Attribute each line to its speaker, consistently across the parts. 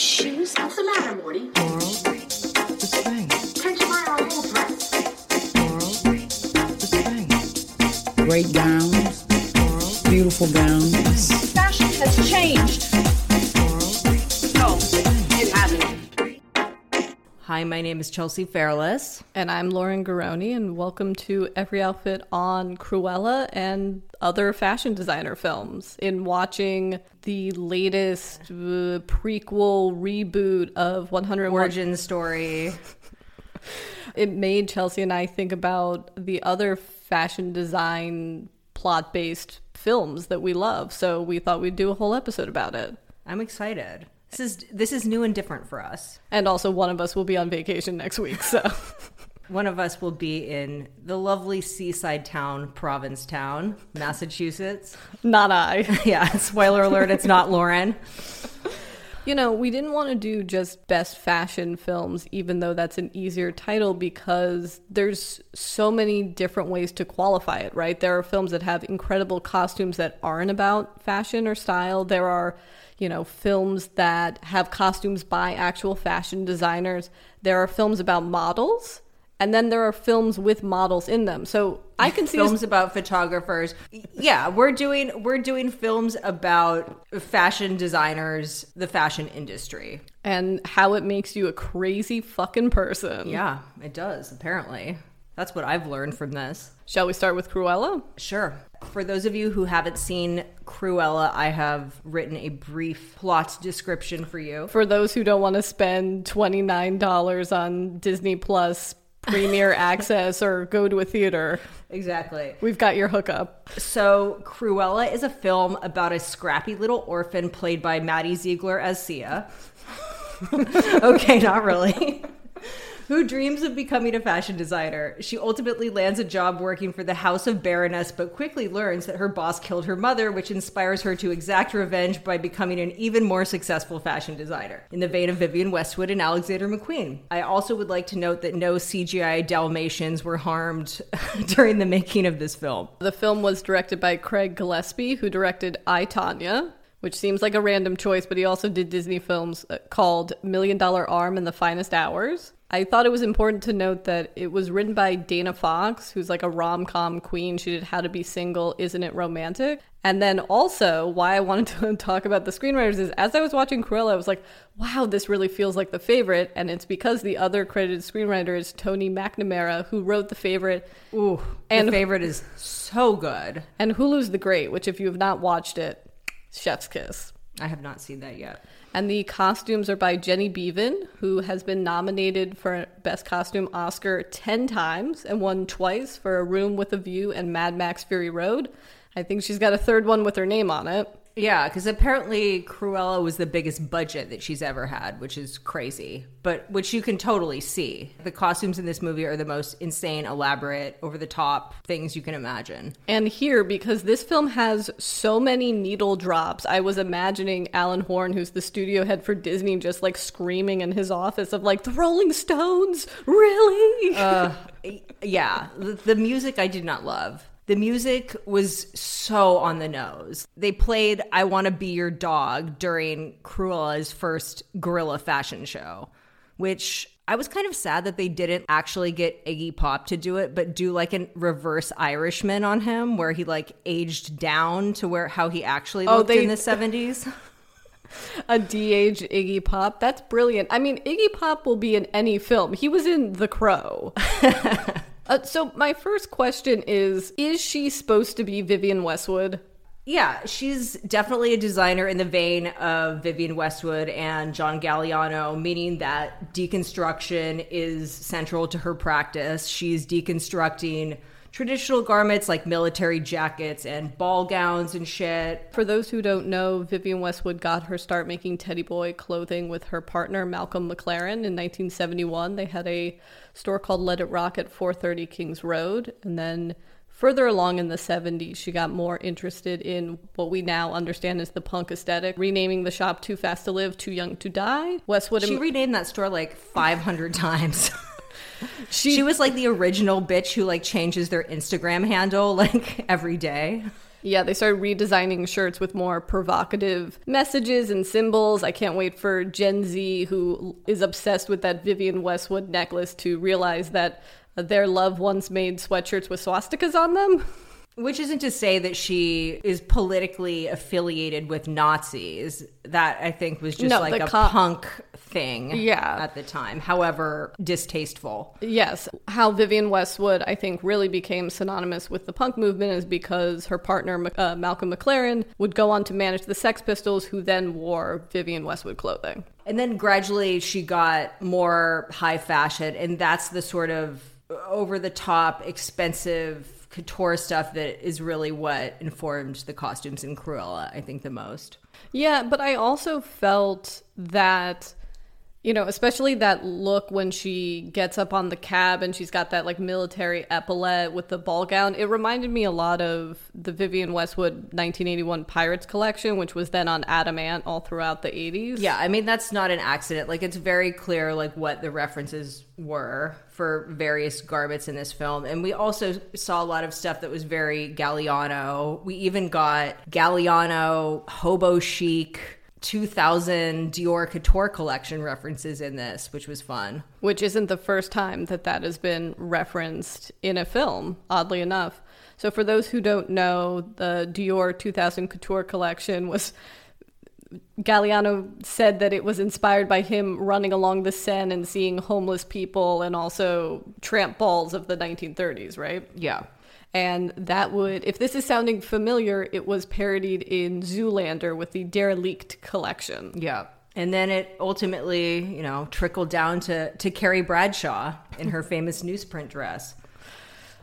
Speaker 1: shoes? What's the matter, Morty?
Speaker 2: Laurel, the spring.
Speaker 1: Can't you buy her a whole dress?
Speaker 2: Laurel, the spring. Great
Speaker 3: my name is Chelsea Fairless.
Speaker 4: And I'm Lauren Garroni, and welcome to Every Outfit on Cruella and other fashion designer films. In watching the latest uh, prequel reboot of 101
Speaker 3: Origin story.
Speaker 4: it made Chelsea and I think about the other fashion design plot based films that we love. So we thought we'd do a whole episode about it.
Speaker 3: I'm excited. This is this is new and different for us.
Speaker 4: And also, one of us will be on vacation next week. So
Speaker 3: One of us will be in the lovely seaside town, Provincetown, Massachusetts.
Speaker 4: not I.
Speaker 3: Yeah, spoiler alert, it's not Lauren.
Speaker 4: You know, we didn't want to do just best fashion films, even though that's an easier title, because there's so many different ways to qualify it, right? There are films that have incredible costumes that aren't about fashion or style. There are, you know, films that have costumes by actual fashion designers. There are films about models, and then there are films with models in them. So I can see this-
Speaker 3: films about photographers. Yeah, we're doing we're doing films about fashion designers, the fashion industry.
Speaker 4: and how it makes you a crazy fucking person.
Speaker 3: Yeah, it does, apparently. That's what I've learned from this.
Speaker 4: Shall we start with Cruella?
Speaker 3: Sure. For those of you who haven't seen Cruella, I have written a brief plot description for you.
Speaker 4: For those who don't want to spend $29 on Disney Plus Premier Access or go to a theater,
Speaker 3: Exactly.
Speaker 4: we've got your hookup.
Speaker 3: So, Cruella is a film about a scrappy little orphan played by Maddie Ziegler as Sia. okay, not really. Who dreams of becoming a fashion designer. She ultimately lands a job working for the House of Baroness, but quickly learns that her boss killed her mother, which inspires her to exact revenge by becoming an even more successful fashion designer, in the vein of Vivienne Westwood and Alexander McQueen. I also would like to note that no CGI Dalmatians were harmed during the making of this film.
Speaker 4: The film was directed by Craig Gillespie, who directed I, Tanya, which seems like a random choice, but he also did Disney films uh, called Million Dollar Arm and The Finest Hours. I thought it was important to note that it was written by Dana Fox, who's like a rom com queen. She did How to Be Single, Isn't It Romantic? And then also, why I wanted to talk about the screenwriters is as I was watching Cruella, I was like, wow, this really feels like the favorite. And it's because the other credited screenwriter is Tony McNamara, who wrote the favorite.
Speaker 3: Ooh,
Speaker 4: And-
Speaker 3: the favorite is so good.
Speaker 4: And Hulu's The Great, which, if you have not watched it, chef's kiss.
Speaker 3: I have not seen that yet.
Speaker 4: And the costumes are by Jenny Beavan, who has been nominated for Best Costume Oscar 10 times and won twice for A Room with a View and Mad Max Fury Road. I think she's got a third one with her name on it.
Speaker 3: Yeah, because apparently Cruella was the biggest budget that she's ever had, which is crazy, but which you can totally see. The costumes in this movie are the most insane, elaborate, over the top things you can imagine.
Speaker 4: And here, because this film has so many needle drops, I was imagining Alan Horn, who's the studio head for Disney, just like screaming in his office of like, the Rolling Stones, really?
Speaker 3: Uh, yeah, the, the music I did not love. The music was so on the nose. They played I Want to Be Your Dog during Cruella's first gorilla fashion show, which I was kind of sad that they didn't actually get Iggy Pop to do it, but do like a reverse Irishman on him where he like aged down to where how he actually
Speaker 4: Oh,
Speaker 3: looked
Speaker 4: they-
Speaker 3: in the 70s.
Speaker 4: a de-age Iggy Pop. That's brilliant. I mean, Iggy Pop will be in any film. He was in The Crow. uh, so my first question is: Is she supposed to be Vivienne Westwood?
Speaker 3: Yeah, she's definitely a designer in the vein of Vivienne Westwood and John Galliano, meaning that deconstruction is central to her practice. She's deconstructing traditional garments like military jackets and ball gowns and shit.
Speaker 4: For those who don't know, Vivienne Westwood got her start making teddy boy clothing with her partner Malcolm McLaren in 1971. They had a store called Let It Rock at 430 Kings Road, and then Further along in the 70s, she got more interested in what we now understand as the punk aesthetic, renaming the shop Too Fast to Live, Too Young to Die. Westwood
Speaker 3: She renamed that store like 500 times. She, she was like the original bitch who like changes their Instagram handle like every day.
Speaker 4: Yeah, they started redesigning shirts with more provocative messages and symbols. I can't wait for Gen Z, who is obsessed with that Vivienne Westwood necklace, to realize that their loved ones made sweatshirts with swastikas on them.
Speaker 3: Which isn't to say that she is politically affiliated with Nazis. That I think was just
Speaker 4: No,
Speaker 3: like a punk thing
Speaker 4: Yeah.
Speaker 3: at the time. However, distasteful.
Speaker 4: Yes, how Vivienne Westwood, I think, really became synonymous with the punk movement is because her partner, uh, Malcolm McLaren, would go on to manage the Sex Pistols, who then wore Vivienne Westwood clothing.
Speaker 3: And then gradually she got more high fashion, and that's the sort of over the top, expensive couture stuff that is really what informed the costumes in Cruella, I think, the most.
Speaker 4: Yeah, but I also felt that, you know, especially that look when she gets up on the cab and she's got that like military epaulette with the ball gown. It reminded me a lot of the Vivienne Westwood 1981 Pirates collection, which was then on Adam Ant all throughout the 80s.
Speaker 3: Yeah, I mean that's not an accident. Like it's very clear like what the references were for various garments in this film. And we also saw a lot of stuff that was very Galliano. We even got Galliano hobo chic 2000 Dior Couture collection references in this, which was fun.
Speaker 4: which isn't the first time that that has been referenced in a film, oddly enough. So, for those who don't know, the Dior 2000 Couture collection was. Galliano said that it was inspired by him running along the Seine and seeing homeless people and also tramp balls of the 1930s, right?
Speaker 3: Yeah.
Speaker 4: And that would, if this is sounding familiar, it was parodied in Zoolander with the Derelict collection.
Speaker 3: Yeah. And then it ultimately, you know, trickled down to, to Carrie Bradshaw in her famous newsprint dress.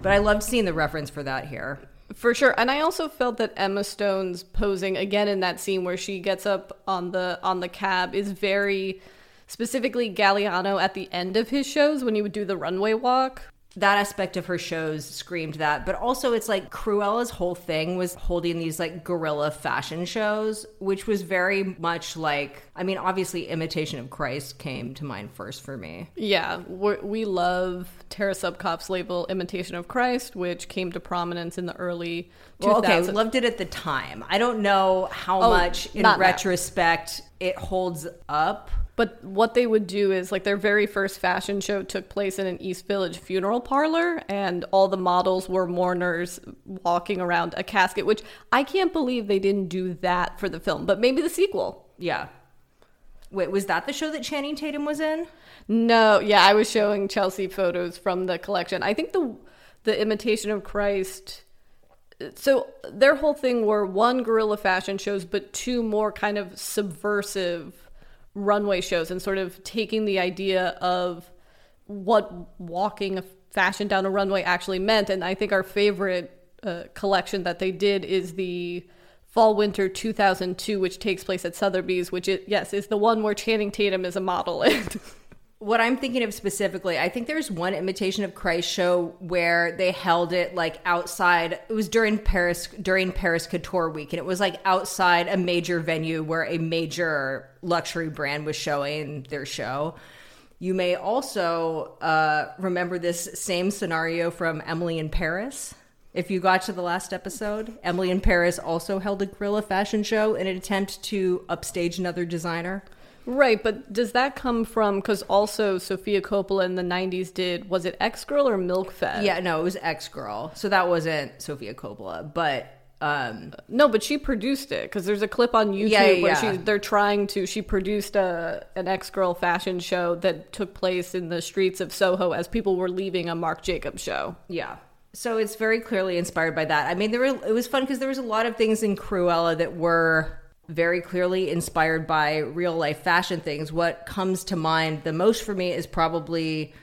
Speaker 3: But I loved seeing the reference for that here.
Speaker 4: For sure. And I also felt that Emma Stone's posing again in that scene where she gets up on the on the cab is very specifically Galliano at the end of his shows when he would do the runway walk.
Speaker 3: That aspect of her shows screamed that but also it's like cruella's whole thing was holding these like guerrilla fashion shows which was very much like i mean obviously imitation of christ came to mind first for me
Speaker 4: Yeah, we're, love Tara Subkoff's label Imitation of Christ, which came to prominence in the early 2000s.
Speaker 3: well, okay loved it at the time i don't know how
Speaker 4: Oh,
Speaker 3: much in
Speaker 4: not now.
Speaker 3: retrospect it holds up
Speaker 4: But what they would do is like their very first fashion show took place in an East Village funeral parlor, and all the models were mourners walking around a casket, which I can't believe they didn't do that for the film, but maybe the sequel.
Speaker 3: yeah wait was that the show that channing tatum was in
Speaker 4: No, yeah, I was showing Chelsea photos from the collection. I think the the Imitation of Christ. So their whole thing were one guerrilla fashion shows, but two more kind of subversive runway shows, and sort of taking the idea of what walking a fashion down a runway actually meant. And I think our favorite uh, collection that they did is the fall winter 2002 which takes place at sotheby's which yes is the one where channing tatum is a model in
Speaker 3: what I'm thinking of specifically, I think there's one imitation of Christ show where they held it like outside. It was during Paris during Paris Couture Week, and it was like outside a major venue where a major luxury brand was showing their show. You may also uh, remember this same scenario from Emily in Paris. If you got to the last episode, Emily in Paris also held a guerrilla fashion show in an attempt to upstage another designer.
Speaker 4: Right, but does that come from because also Sofia Coppola in the '90s did was it X Girl or Milk Fed?
Speaker 3: Yeah, no, it was X Girl. So that wasn't Sofia Coppola, but um
Speaker 4: no, but she produced it because there's a clip on YouTube
Speaker 3: Yeah, yeah,
Speaker 4: where
Speaker 3: yeah.
Speaker 4: she they're trying to. She produced a an X Girl fashion show that took place in the streets of Soho as people were leaving a Marc Jacobs show.
Speaker 3: yeah. So it's very clearly inspired by that. I mean, there were it was fun because there was a lot of things in Cruella that were very clearly inspired by real life fashion things. What comes to mind the most for me is probably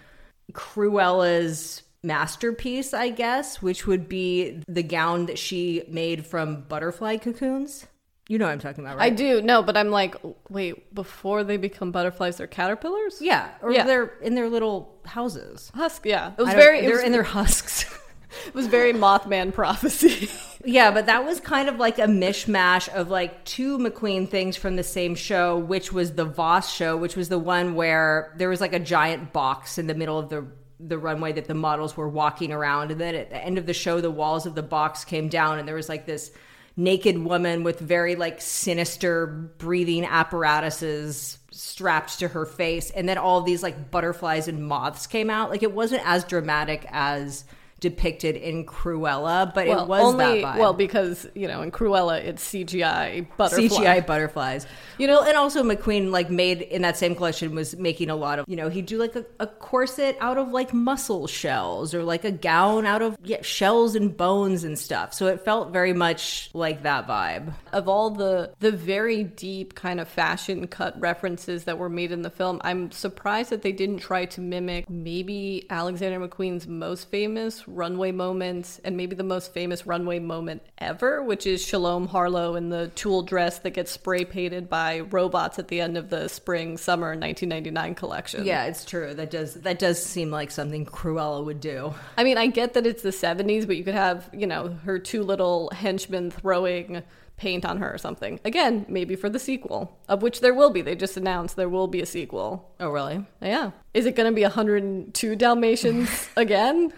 Speaker 3: Cruella's masterpiece, I guess, which would be the gown that she made from butterfly cocoons. You know what I'm talking about, right?
Speaker 4: I do no, but I'm like, wait, before they become butterflies, they're caterpillars.
Speaker 3: Yeah, or
Speaker 4: Yeah.
Speaker 3: they're in their little houses.
Speaker 4: husk. Yeah, it was very.
Speaker 3: They're
Speaker 4: was,
Speaker 3: in their husks.
Speaker 4: it was very Mothman prophecy.
Speaker 3: yeah, but that was kind of like a mishmash of like two McQueen things from the same show, which was the Voss show, which was the one where there was like a giant box in the middle of the the runway that the models were walking around. And then at the end of the show, the walls of the box came down, and there was like this naked woman with very like sinister breathing apparatuses strapped to her face and then all these like butterflies and moths came out like it wasn't as dramatic as depicted in Cruella but
Speaker 4: well,
Speaker 3: it was
Speaker 4: only well because you know in Cruella it's CGI butterfly.
Speaker 3: CGI butterflies. You know, and also McQueen like made in that same collection was making a lot of you know he'd do like a, a corset out of like mussel shells or like a gown out of yeah, shells and bones and stuff. So it felt very much like that vibe.
Speaker 4: of all the the very deep kind of fashion cut references that were made in the film, I'm surprised that they didn't try to mimic maybe Alexander McQueen's most famous runway moments and maybe the most famous runway moment ever, which is Shalom Harlow in the tulle dress that gets spray painted by robots at the end of the spring summer 1999 collection.
Speaker 3: Yeah, it's true. That does that does seem like something Cruella would do.
Speaker 4: I mean, I get that it's the 70s, but you could have, you know, her two little henchmen throwing paint on her or something. Again, maybe for the sequel, of which there will be. They just announced there will be a sequel.
Speaker 3: Oh, really?
Speaker 4: Yeah. Is it going to be 102 Dalmatians again?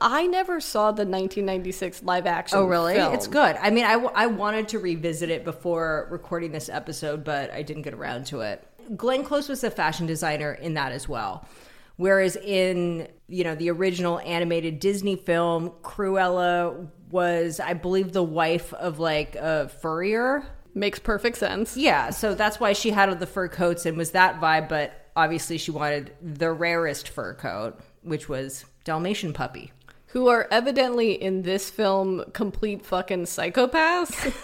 Speaker 4: I never saw the 1996 live action.
Speaker 3: Oh, really?
Speaker 4: film.
Speaker 3: It's good. I mean, I, w- I wanted to revisit it before recording this episode, but I didn't get around to it. Glenn Close was a fashion designer in that as well. Whereas in, you know, the original animated Disney film, Cruella was, I believe, the wife of like a furrier.
Speaker 4: Makes perfect sense.
Speaker 3: Yeah, so that's why she had the fur coats and was that vibe, but obviously she wanted the rarest fur coat, which was Dalmatian puppy.
Speaker 4: Who are evidently in this film complete fucking psychopaths.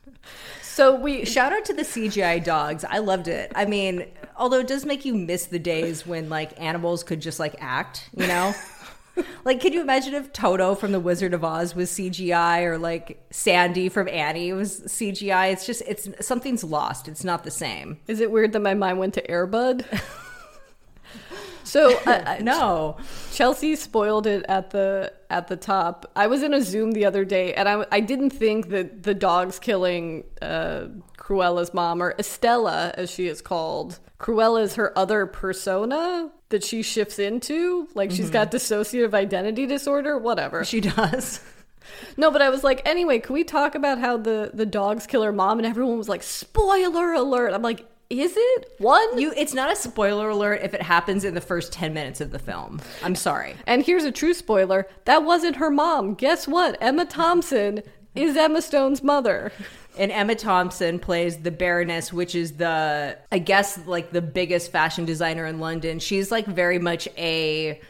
Speaker 4: so we
Speaker 3: Shout out to the CGI dogs. I loved it. I mean, although it does make you miss the days when like animals could just like act, you know? like, can you imagine if Toto from The Wizard of Oz was CGI or like Sandy from Annie was CGI? It's just, it's something's lost. It's not the same.
Speaker 4: Is it weird that my mind went to Airbud? so uh,
Speaker 3: No.
Speaker 4: Chelsea spoiled it at the at the top. I was in a Zoom the other day, and I I didn't think that the dogs killing uh, Cruella's mom or Estella, as she is called, Cruella is her other persona that she shifts into. Like she's got dissociative identity disorder. Whatever.
Speaker 3: She does.
Speaker 4: No, but I was like, anyway, can we talk about how the the dogs kill her mom? And everyone was like, spoiler alert. I'm like, is it one?
Speaker 3: You, it's not a spoiler alert if it happens in the first 10 minutes of the film. I'm sorry.
Speaker 4: And here's a true spoiler that wasn't her mom. Guess what? Emma Thompson is Emma Stone's mother.
Speaker 3: And Emma Thompson plays the Baroness, which is the, I guess, like the biggest fashion designer in London. She's like very much a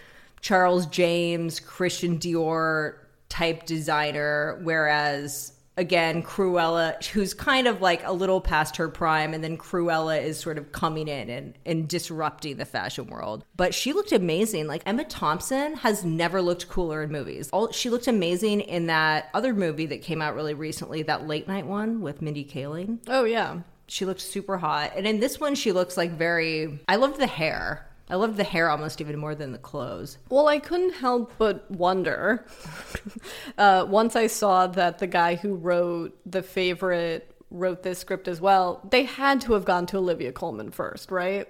Speaker 3: Charles James, Christian Dior type designer, whereas again, Cruella, who's kind of like a little past her prime, and then Cruella is sort of coming in and, and disrupting the fashion world. But she looked amazing. Like Emma Thompson has never looked cooler in movies. All, she looked amazing in that other movie that came out really recently, that late night one with Mindy Kaling.
Speaker 4: Oh, yeah.
Speaker 3: She looked super hot. And in this one, she looks like very. I loved the hair. I loved the hair almost even more than the clothes.
Speaker 4: Well, I couldn't help but wonder uh, once I saw that the guy who wrote The Favorite wrote this script as well, they had to have gone to Olivia Colman first, right?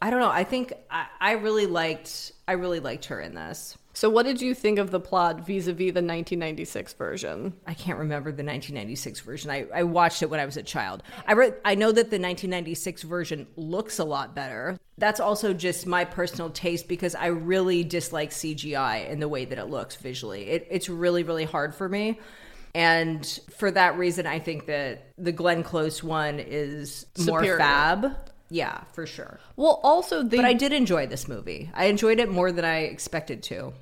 Speaker 3: I don't know. I think I, I really liked. I really liked her in this.
Speaker 4: So, what did you think of the plot vis a vis the 1996 version?
Speaker 3: I can't remember the 1996 version. I, I watched it when I was a child. I re- I know that the 1996 version looks a lot better. That's also just my personal taste because I really dislike CGI in the way that it looks visually. It, it's really really hard for me. And for that reason, I think that the Glenn Close one is
Speaker 4: Superior.
Speaker 3: more fab. Yeah, for sure.
Speaker 4: Well, also, they.
Speaker 3: But I did enjoy this movie. I enjoyed it more than I expected to.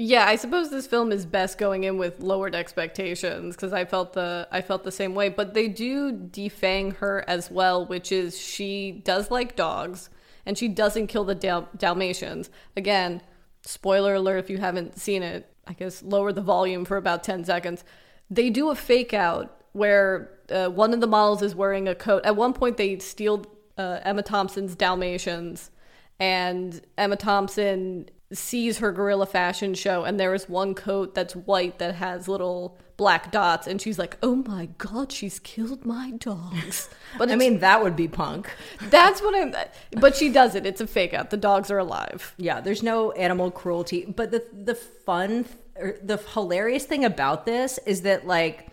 Speaker 4: Yeah, I suppose this film is best going in with lowered expectations because I felt the I felt the same way. But they do defang her as well, which is she does like dogs and she doesn't kill the Dal- Dalmatians. Again, spoiler alert if you haven't seen it. I guess lower the volume for about ten seconds. They do a fake out where uh, one of the models is wearing a coat. At one point, they steal uh, Emma Thompson's Dalmatians and Emma Thompson sees her gorilla fashion show and there is one coat that's white that has little black dots and she's like, "Oh my god, she's killed my dogs." But
Speaker 3: I mean, that would be punk.
Speaker 4: that's what I'm but she does it. It's a fake out. The dogs are alive.
Speaker 3: Yeah, there's no animal cruelty. But the the fun or the hilarious thing about this is that like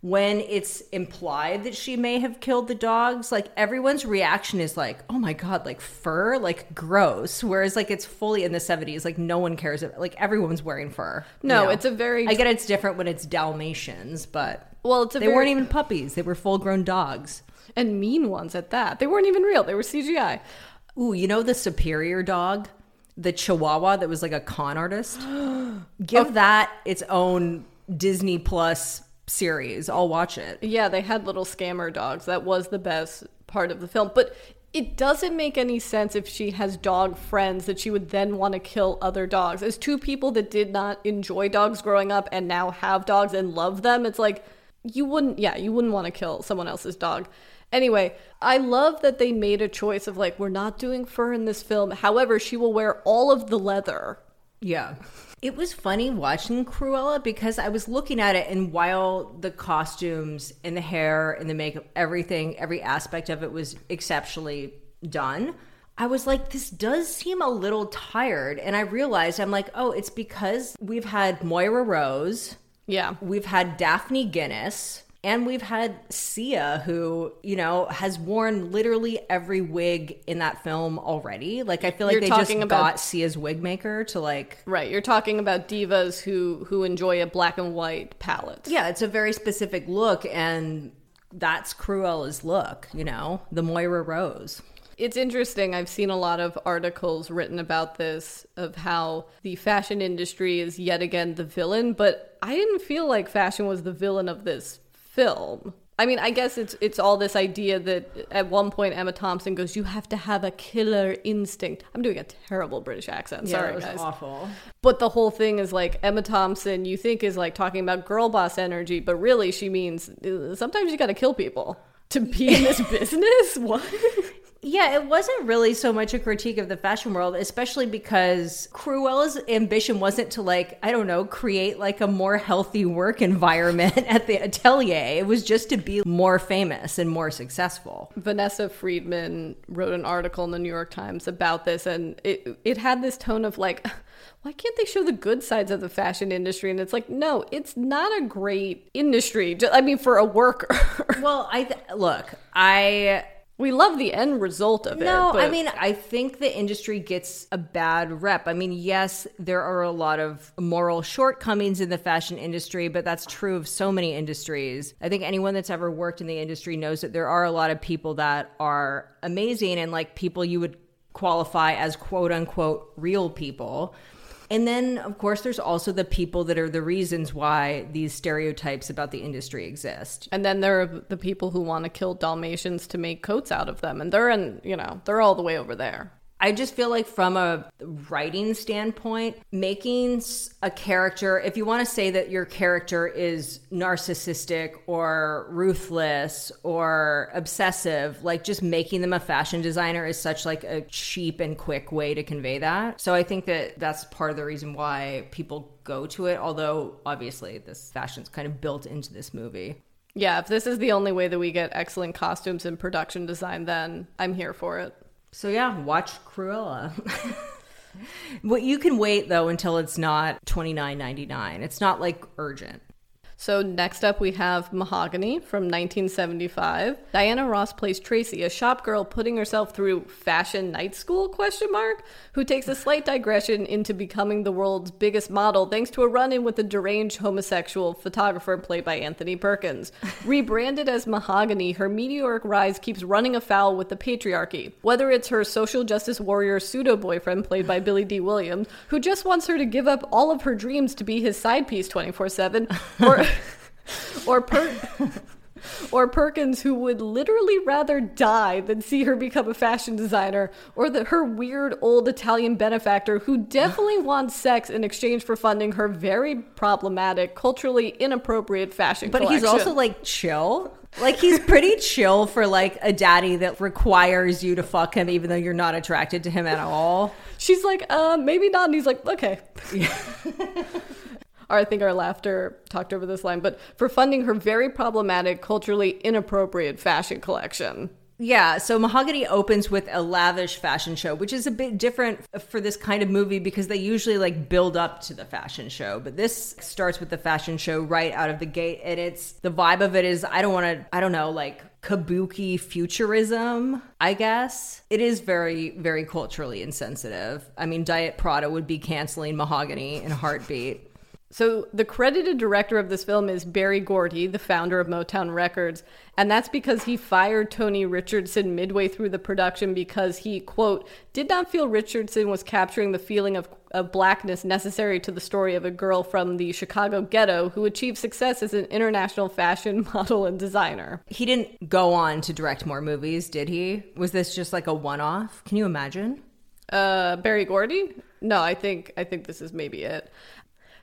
Speaker 3: when it's implied that she may have killed the dogs, like everyone's reaction is like, "Oh my god, like fur, like gross." Whereas like it's fully in the 70s, like no one cares. About, like everyone's wearing fur. you
Speaker 4: No,
Speaker 3: know?
Speaker 4: it's a very
Speaker 3: I get it's different when it's Dalmatians, but
Speaker 4: Well, it's a
Speaker 3: they
Speaker 4: very-
Speaker 3: weren't even puppies; they were full-grown dogs.
Speaker 4: and mean ones at that. They weren't even real. They were CGI.
Speaker 3: Ooh, you know the superior dog, the Chihuahua that was like a con artist. Give that its own Disney Plus series. I'll watch it.
Speaker 4: Yeah, they had little scammer dogs. That was the best part of the film. But it doesn't make any sense if she has dog friends that she would then want to kill other dogs. As two people that did not enjoy dogs growing up and now have dogs and love them, it's like you wouldn't, yeah, you wouldn't want to kill someone else's dog. Anyway, I love that they made a choice of like, we're not doing fur in this film. However, she will wear all of the leather.
Speaker 3: Yeah. It was funny watching Cruella because I was looking at it, and while the costumes and the hair and the makeup, everything, every aspect of it was exceptionally done, I was like, this does seem a little tired. And I realized, I'm like, oh, it's because we've had Moira Rose,
Speaker 4: Yeah.
Speaker 3: we've had Daphne Guinness, and we've had Sia, who, you know, has worn literally every wig in that film already. Like, I feel like
Speaker 4: You're
Speaker 3: they just
Speaker 4: about-
Speaker 3: got Sia's wig maker to, like,
Speaker 4: Right. You're talking about divas who who enjoy a black and white palette.
Speaker 3: yeah, it's a very specific look, and that's Cruella's look, you know, the Moira Rose.
Speaker 4: It's interesting. I've seen a lot of articles written about this of how the fashion industry is yet again the villain, but I didn't feel like fashion was the villain of this film. I mean, I guess it's it's all this idea that at one point Emma Thompson goes, "You have to have a killer instinct." I'm doing a terrible British accent. Sorry,
Speaker 3: that was
Speaker 4: guys.
Speaker 3: awful.
Speaker 4: But the whole thing is like Emma Thompson, you think is like talking about girl boss energy, but really she means sometimes you got to kill people to be in this business. What?
Speaker 3: Yeah, it wasn't really so much a critique of the fashion world, especially because Cruella's ambition wasn't to like, I don't know, create like a more healthy work environment at the atelier. It was just to be more famous and more successful.
Speaker 4: Vanessa Friedman wrote an article in the New York Times about this, and it it had this tone of like, why can't they show the good sides of the fashion industry? And it's like, no, it's not a great industry. I mean, for a worker,
Speaker 3: Well, I th- look, I
Speaker 4: we love the end result of it.
Speaker 3: No, I mean, I think the industry gets a bad rep. I mean, yes, there are a lot of moral shortcomings in the fashion industry, but that's true of so many industries. I think anyone that's ever worked in the industry knows that there are a lot of people that are amazing and like people you would qualify as quote unquote real people. And then, of course, there's also the people that are the reasons why these stereotypes about the industry exist.
Speaker 4: And then there are the people who want to kill Dalmatians to make coats out of them, and they're in, you know, they're all the way over there.
Speaker 3: I just feel like from a writing standpoint, making a character, if you want to say that your character is narcissistic or ruthless or obsessive, like just making them a fashion designer is such like a cheap and quick way to convey that. So I think that that's part of the reason why people go to it, although obviously this fashion's kind of built into this movie.
Speaker 4: Yeah, if this is the only way that we get excellent costumes and production design, then I'm here for it.
Speaker 3: So yeah, watch Cruella. well, you can wait though until it's not twenty nine ninety nine. It's not like urgent.
Speaker 4: So next up we have Mahogany from 1975. Diana Ross plays Tracy, a shop girl putting herself through fashion night school question mark, who takes a slight digression into becoming the world's biggest model thanks to a run-in with a deranged homosexual photographer played by Anthony Perkins. Rebranded as Mahogany, her meteoric rise keeps running afoul with the patriarchy. Whether it's her social justice warrior pseudo-boyfriend played by Billy Dee Williams, who just wants her to give up all of her dreams to be his side piece 24/7, or or per- or Perkins, who would literally rather die than see her become a fashion designer, or the, her weird old Italian benefactor who definitely wants sex in exchange for funding her very problematic, culturally inappropriate fashion
Speaker 3: But he's also like chill. Like he's pretty chill for like a daddy that requires you to fuck him even though you're not attracted to him at all.
Speaker 4: She's like, uh, maybe not. And he's like, okay. Or I think our laughter talked over this line, but for funding her very problematic, culturally inappropriate fashion collection.
Speaker 3: Yeah, so Mahogany opens with a lavish fashion show, which is a bit different for this kind of movie because they usually like build up to the fashion show. But this starts with the fashion show right out of the gate and it's the vibe of it is I don't want to I don't know, like kabuki futurism, I guess. It is very very culturally insensitive. I mean, Diet Prada would be canceling Mahogany in a heartbeat.
Speaker 4: So, the credited director of this film is Berry Gordy, the founder of Motown Records, and that's because he fired Tony Richardson midway through the production because he, quote, did not feel Richardson was capturing the feeling of, of blackness necessary to the story of a girl from the Chicago ghetto who achieved success as an international fashion model and designer.
Speaker 3: He didn't go on to direct more movies, did he? Was this just like a one-off? Can you imagine?
Speaker 4: Uh, Berry Gordy? No, I think I think this is maybe it.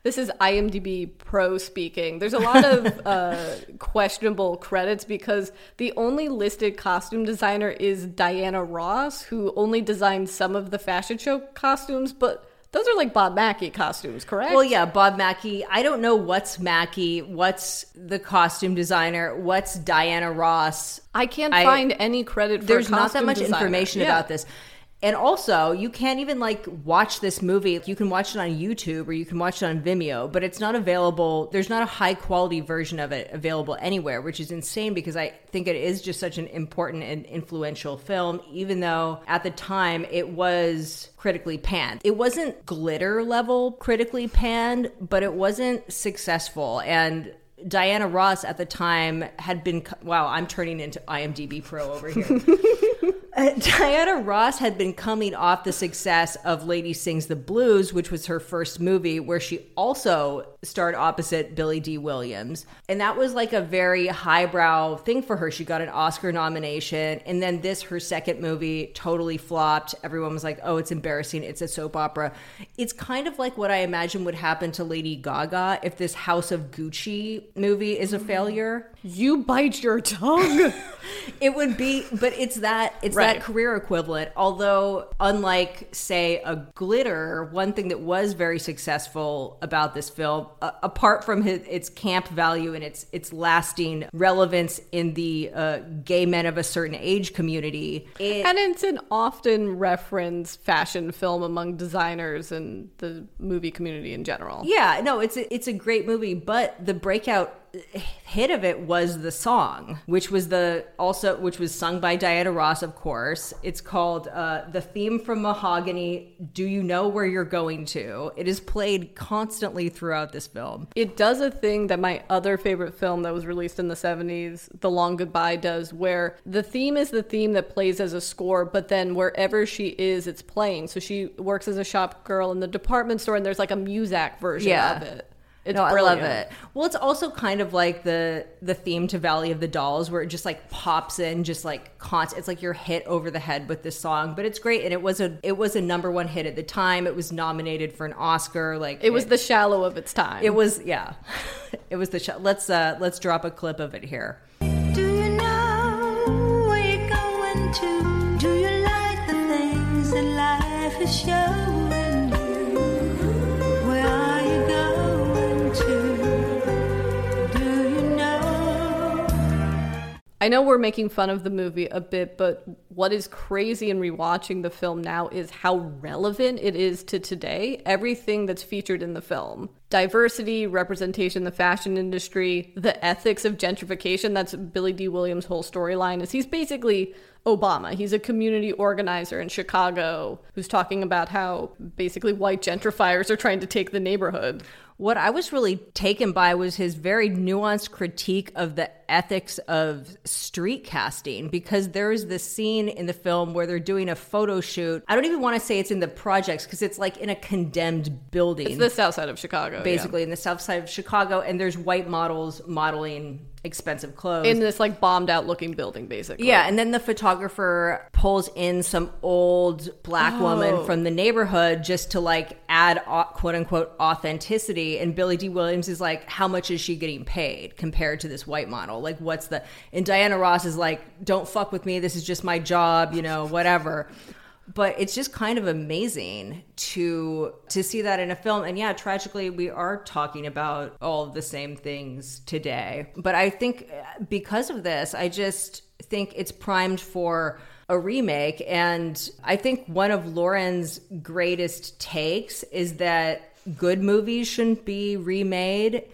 Speaker 4: This is IMDb Pro speaking. There's a lot of uh, questionable credits because the only listed costume designer is Diana Ross, who only designed some of the fashion show costumes, but those are like Bob Mackie costumes, correct?
Speaker 3: Well, yeah, Bob Mackie. I don't know what's Mackie, what's the costume designer, what's Diana Ross.
Speaker 4: I can't
Speaker 3: I-
Speaker 4: find any credit for
Speaker 3: There's not that much
Speaker 4: designer.
Speaker 3: information
Speaker 4: Yeah.
Speaker 3: about this. And also, you can't even like watch this movie. You can watch it on YouTube or you can watch it on Vimeo, but it's not available. There's not a high quality version of it available anywhere, which is insane because I think it is just such an important and influential film, even though at the time it was critically panned. It wasn't glitter level critically panned, but it wasn't successful. And Diana Ross at the time had been wow, I'm turning into IMDb Pro over here. Uh, Diana Ross had been coming off the success of Lady Sings the Blues, which was her first movie, where she also starred opposite Billy Dee Williams. And that was like a very highbrow thing for her. She got an Oscar nomination. And then this, her second movie, totally flopped. Everyone was like, oh, it's embarrassing. It's a soap opera. It's kind of like what I imagine would happen to Lady Gaga if this House of Gucci movie is a failure.
Speaker 4: You bite your tongue.
Speaker 3: It would be, but it's that it's
Speaker 4: Right.
Speaker 3: That career equivalent. Although, unlike say a glitter, one thing that was very successful about this film, uh, apart from his, its camp value and its its lasting relevance in the uh, gay men of a certain age community, it,
Speaker 4: and it's an often referenced fashion film among designers and the movie community in general.
Speaker 3: yeah, no, it's a, it's a great movie. But the breakout hit of it was the song, which was the also which was sung by Diana Ross, of course. It's called uh, "The Theme from Mahogany." Do you know where you're going to? It is played constantly throughout this film.
Speaker 4: It does a thing that my other favorite film that was released in the 70s, The Long Goodbye, does, where the theme is the theme that plays as a score, but then wherever she is, it's playing. So she works as a shop girl in the department store, and there's like a Muzak version
Speaker 3: Yeah.
Speaker 4: of it. It's
Speaker 3: no, I love it. Well, it's also kind of like the the theme to Valley of the Dolls, where it just like pops in, just like constant. It's like you're hit over the head with this song, but it's great, and it was a it was a number one hit at the time. It was nominated for an Oscar. Like
Speaker 4: It was the shallow of its time.
Speaker 3: It was yeah, it was the show. Let's uh let's drop a clip of it here.
Speaker 5: Do you know where you're going to? Do you like the things that life is showing
Speaker 4: I know we're making fun of the movie a bit, but what is crazy in rewatching the film now is how relevant it is to today. Everything that's featured in the film diversity, representation in the fashion industry, the ethics of gentrification. That's Billy Dee Williams' whole storyline. Is he's basically Obama. He's a community organizer in Chicago who's talking about how basically white gentrifiers are trying to take the neighborhood.
Speaker 3: What I was really taken by was his very nuanced critique of the ethics of street casting because there is this scene in the film where they're doing a photo shoot. I don't even want to say it's in the projects because it's like in a condemned building.
Speaker 4: It's the south side of Chicago. yeah.
Speaker 3: basically in the south side of Chicago, and there's white models modeling expensive clothes.
Speaker 4: In this like bombed out looking building, basically.
Speaker 3: Yeah, and then the photographer pulls in some old black
Speaker 4: Oh.
Speaker 3: woman from the neighborhood just to like add quote unquote authenticity. And Billy Dee Williams is like, how much is she getting paid compared to this white model? Like, what's the. And Diana Ross is like, don't fuck with me. This is just my job, you know, whatever. But it's just kind of amazing to to see that in a film. And yeah, tragically, we are talking about all the same things today. But I think uh, because of this, I just think it's primed for a remake. And I think one of Lauren's greatest takes is that good movies shouldn't be remade.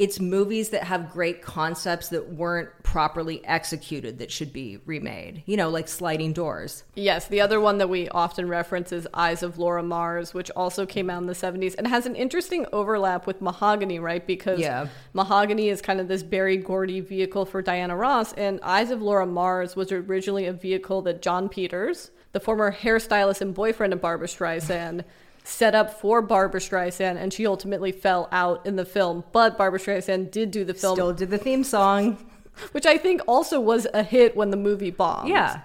Speaker 3: It's movies that have great concepts that weren't properly executed that should be remade. You know, like Sliding Doors.
Speaker 4: Yes, the other one that we often reference is Eyes of Laura Mars, which also came out in the 70s and has an interesting overlap with Mahogany, right? Because
Speaker 3: Yeah.
Speaker 4: Mahogany is kind of this Berry Gordy vehicle for Diana Ross, and Eyes of Laura Mars was originally a vehicle that Jon Peters, the former hairstylist and boyfriend of Barbra Streisand, set up for Barbra Streisand, and she ultimately fell out in the film. But Barbra Streisand did do the film,
Speaker 3: Still did the theme song.
Speaker 4: which I think also was a hit when the movie bombed.
Speaker 3: Yeah.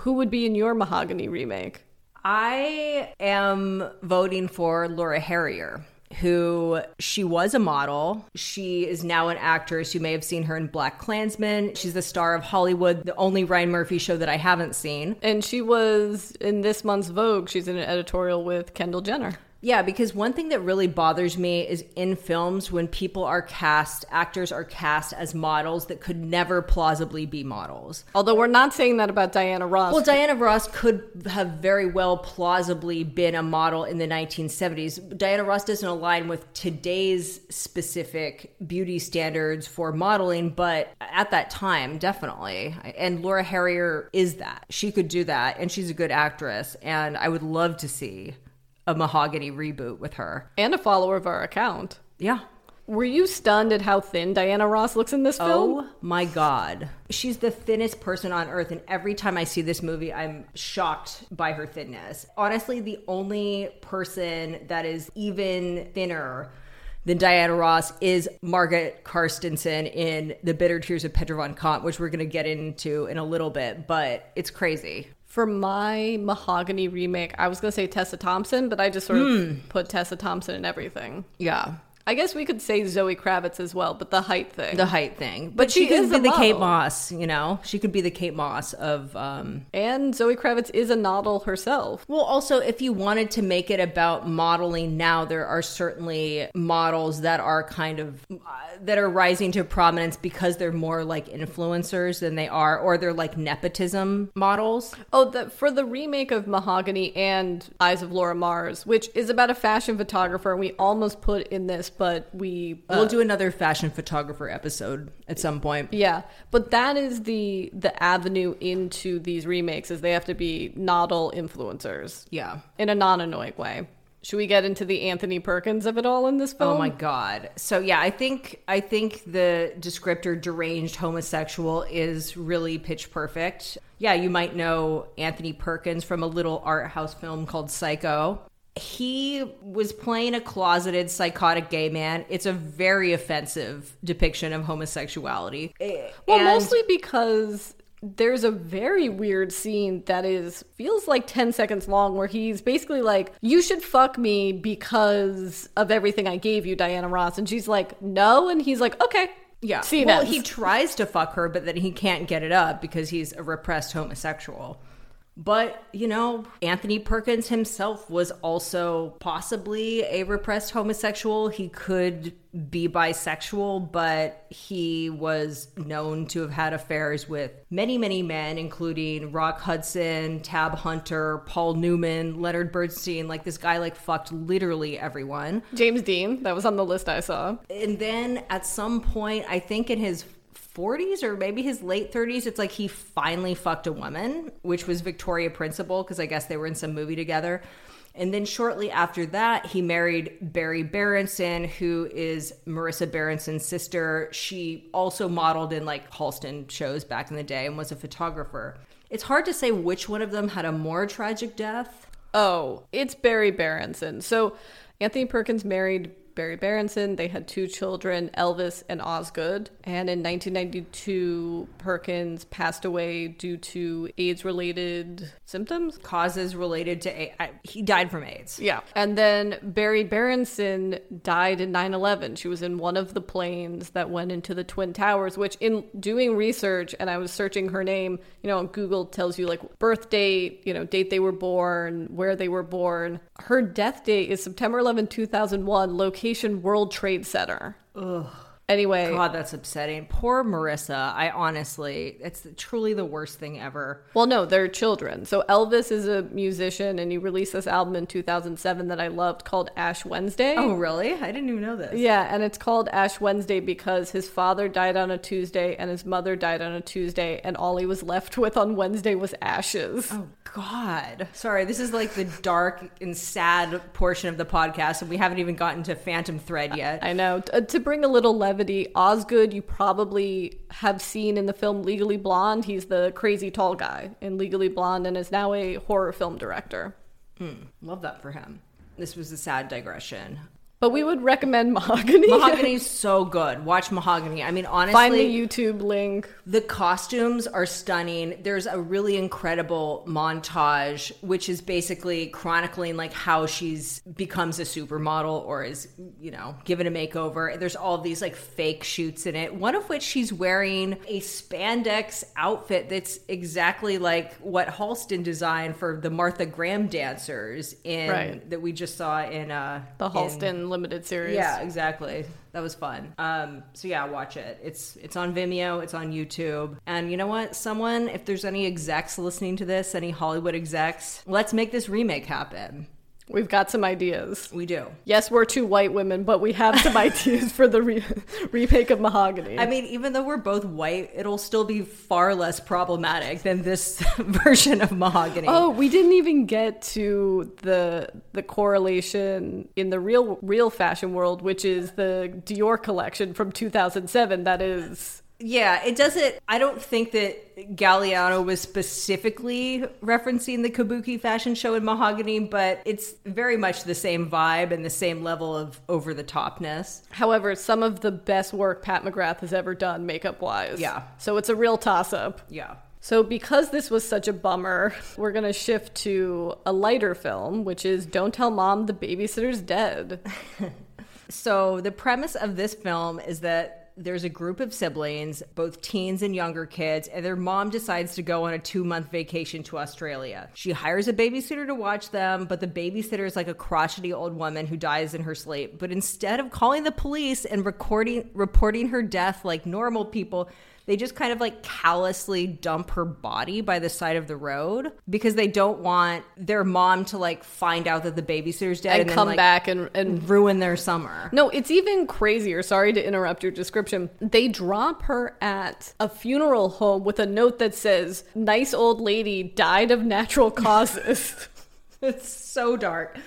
Speaker 4: Who would be in your Mahogany remake?
Speaker 3: I am voting for Laura Harrier, who she was a model. She is now an actress. You may have seen her in BlacKkKlansman. She's the star of Hollywood, the only Ryan Murphy show that I haven't seen.
Speaker 4: And she was in this month's Vogue. She's in an editorial with Kendall Jenner.
Speaker 3: Yeah, because one thing that really bothers me is in films when people are cast, actors are cast as models that could never plausibly be models.
Speaker 4: Although we're not saying that about Diana Ross.
Speaker 3: Well, Diana Ross could have very well plausibly been a model in the 1970s. Diana Ross doesn't align with today's specific beauty standards for modeling, but at that time, definitely. And Laura Harrier is that. She could do that, and she's a good actress. And I would love to see a mahogany reboot with her.
Speaker 4: and a follower of our account.
Speaker 3: Yeah.
Speaker 4: Were you stunned at how thin Diana Ross looks in this oh film?
Speaker 3: Oh my god. She's the thinnest person on earth and every time I see this movie I'm shocked by her thinness. Honestly, the only person that is even thinner than Diana Ross is Margaret Carstensen in The Bitter Tears of Petra von Kant, which we're going to get into in a little bit, but it's crazy.
Speaker 4: For my Mahogany remake, I was going to say Tessa Thompson, but I just sort of hmm. put Tessa Thompson in everything.
Speaker 3: Yeah.
Speaker 4: I guess we could say Zoe Kravitz as well, but the height thing.
Speaker 3: The height thing. But,
Speaker 4: But
Speaker 3: she,
Speaker 4: she
Speaker 3: could
Speaker 4: is
Speaker 3: be the Kate. Moss, you know? She could be the Kate Moss of um
Speaker 4: and Zoe Kravitz is a model herself.
Speaker 3: Well, also, if you wanted to make it about modeling now, there are certainly models that are kind of uh, that are rising to prominence because they're more like influencers than they are, or they're like nepotism models.
Speaker 4: Oh, the, for the remake of Mahogany and Eyes of Laura Mars, which is about a fashion photographer, and we almost put in this, but we uh,
Speaker 3: we'll do another fashion photographer episode at some point.
Speaker 4: Yeah, but that is the the avenue into these remakes is they have to be model influencers
Speaker 3: Yeah.
Speaker 4: in a non-annoying way. Should we get into the Anthony Perkins of it all in this film?
Speaker 3: Oh my god. So yeah, I think I think the descriptor deranged homosexual is really pitch perfect. Yeah, you might know Anthony Perkins from a little art house film called Psycho. He was playing a closeted psychotic gay man. It's a very offensive depiction of homosexuality.
Speaker 4: Well,
Speaker 3: And-
Speaker 4: mostly because there's a very weird scene that is feels like 10 seconds long where he's basically like you should fuck me because of everything I gave you Diana Ross and she's like no and he's like okay
Speaker 3: Yeah.
Speaker 4: scene
Speaker 3: well, he tries to fuck her, but then he can't get it up because he's a repressed homosexual. But, you know, Anthony Perkins himself was also possibly a repressed homosexual. He could be bisexual, but he was known to have had affairs with many, many men, including Rock Hudson, Tab Hunter, Paul Newman, Leonard Bernstein. Like, this guy, like, fucked literally everyone.
Speaker 4: James Dean that was on the list I saw
Speaker 3: And then at some point, I think in his 40s or maybe his late 30s, it's like he finally fucked a woman, which was Victoria Principal, because I guess they were in some movie together. And then shortly after that, he married Berry Berenson, who is Marisa Berenson's sister. She also modeled in like Halston shows back in the day and was a photographer. It's hard to say which one of them had a more tragic death.
Speaker 4: Oh, it's Berry Berenson. So Anthony Perkins married Berry Berenson. They had two children, Elvis and Osgood. And in 1992, Perkins passed away due to AIDS related symptoms.
Speaker 3: Causes related to A- I, he died from AIDS.
Speaker 4: Yeah. And then Berry Berenson died in 9 11. She was in one of the planes that went into the Twin Towers, which, in doing research, and I was searching her name, you know, Google tells you like birth date, you know, date they were born, where they were born. Her death date is September 11, 2001, location World Trade Center. Ugh. Anyway,
Speaker 3: God, that's upsetting. Poor Marisa. I honestly, it's truly the worst thing ever.
Speaker 4: Well, no, they're children. So Elvis is a musician, and he released this album in 2007 that I loved called Ash Wednesday.
Speaker 3: Oh, really? I didn't even know this.
Speaker 4: Yeah, and it's called Ash Wednesday because his father died on a Tuesday and his mother died on a Tuesday, and all he was left with on Wednesday was ashes.
Speaker 3: Oh God. Sorry, this is like the dark and sad portion of the podcast, and we haven't even gotten to Phantom Thread yet.
Speaker 4: I know. Uh, to bring a little levity, Osgood, you probably have seen in the film Legally Blonde. He's the crazy tall guy in Legally Blonde and is now a horror film director.
Speaker 3: Hmm, love that for him. This was a sad digression.
Speaker 4: But we would recommend Mahogany.
Speaker 3: Mahogany's so good. Watch Mahogany. I mean, honestly,
Speaker 4: Find the YouTube link.
Speaker 3: The costumes are stunning. There's a really incredible montage, which is basically chronicling like how she's becomes a supermodel or is, you know, given a makeover. There's all these like fake shoots in it. One of which she's wearing a spandex outfit that's exactly like what Halston designed for the Martha Graham dancers in
Speaker 4: Right.
Speaker 3: that we just saw in uh
Speaker 4: The
Speaker 3: in-
Speaker 4: Halston limited series.
Speaker 3: yeah, exactly. That was fun. Um, so yeah, watch it. It's it's on Vimeo. It's on YouTube. And you know what? Someone, if there's any execs listening to this, any Hollywood execs, let's make this remake happen.
Speaker 4: We've got some ideas.
Speaker 3: We do.
Speaker 4: Yes, we're two white women, but we have some ideas for the re- remake of Mahogany.
Speaker 3: I mean, even though we're both white, it'll still be far less problematic than this version of Mahogany.
Speaker 4: Oh, we didn't even get to the the correlation in the real real fashion world, which is the Dior collection from 2007. That is
Speaker 3: Yeah, it doesn't. I don't think that Galliano was specifically referencing the Kabuki fashion show in Mahogany, but it's very much the same vibe and the same level of over the topness.
Speaker 4: However, some of the best work Pat McGrath has ever done makeup wise.
Speaker 3: Yeah.
Speaker 4: So it's a real toss up.
Speaker 3: Yeah.
Speaker 4: So, because this was such a bummer, we're going to shift to a lighter film, which is Don't Tell Mom the Babysitter's Dead.
Speaker 3: So, the premise of this film is that there's a group of siblings, both teens and younger kids, and their mom decides to go on a two month vacation to Australia. She hires a babysitter to watch them, but the babysitter is like a crotchety old woman who dies in her sleep. But instead of calling the police and recording, reporting her death like normal people, they just kind of like callously dump her body by the side of the road because they don't want their mom to like find out that the babysitter's dead
Speaker 4: And,
Speaker 3: and, then,
Speaker 4: come
Speaker 3: like,
Speaker 4: back and, and
Speaker 3: ruin their summer.
Speaker 4: No, it's even crazier. Sorry to interrupt your description. They drop her at a funeral home with a note that says, Nice old lady died of natural causes.
Speaker 3: It's so dark.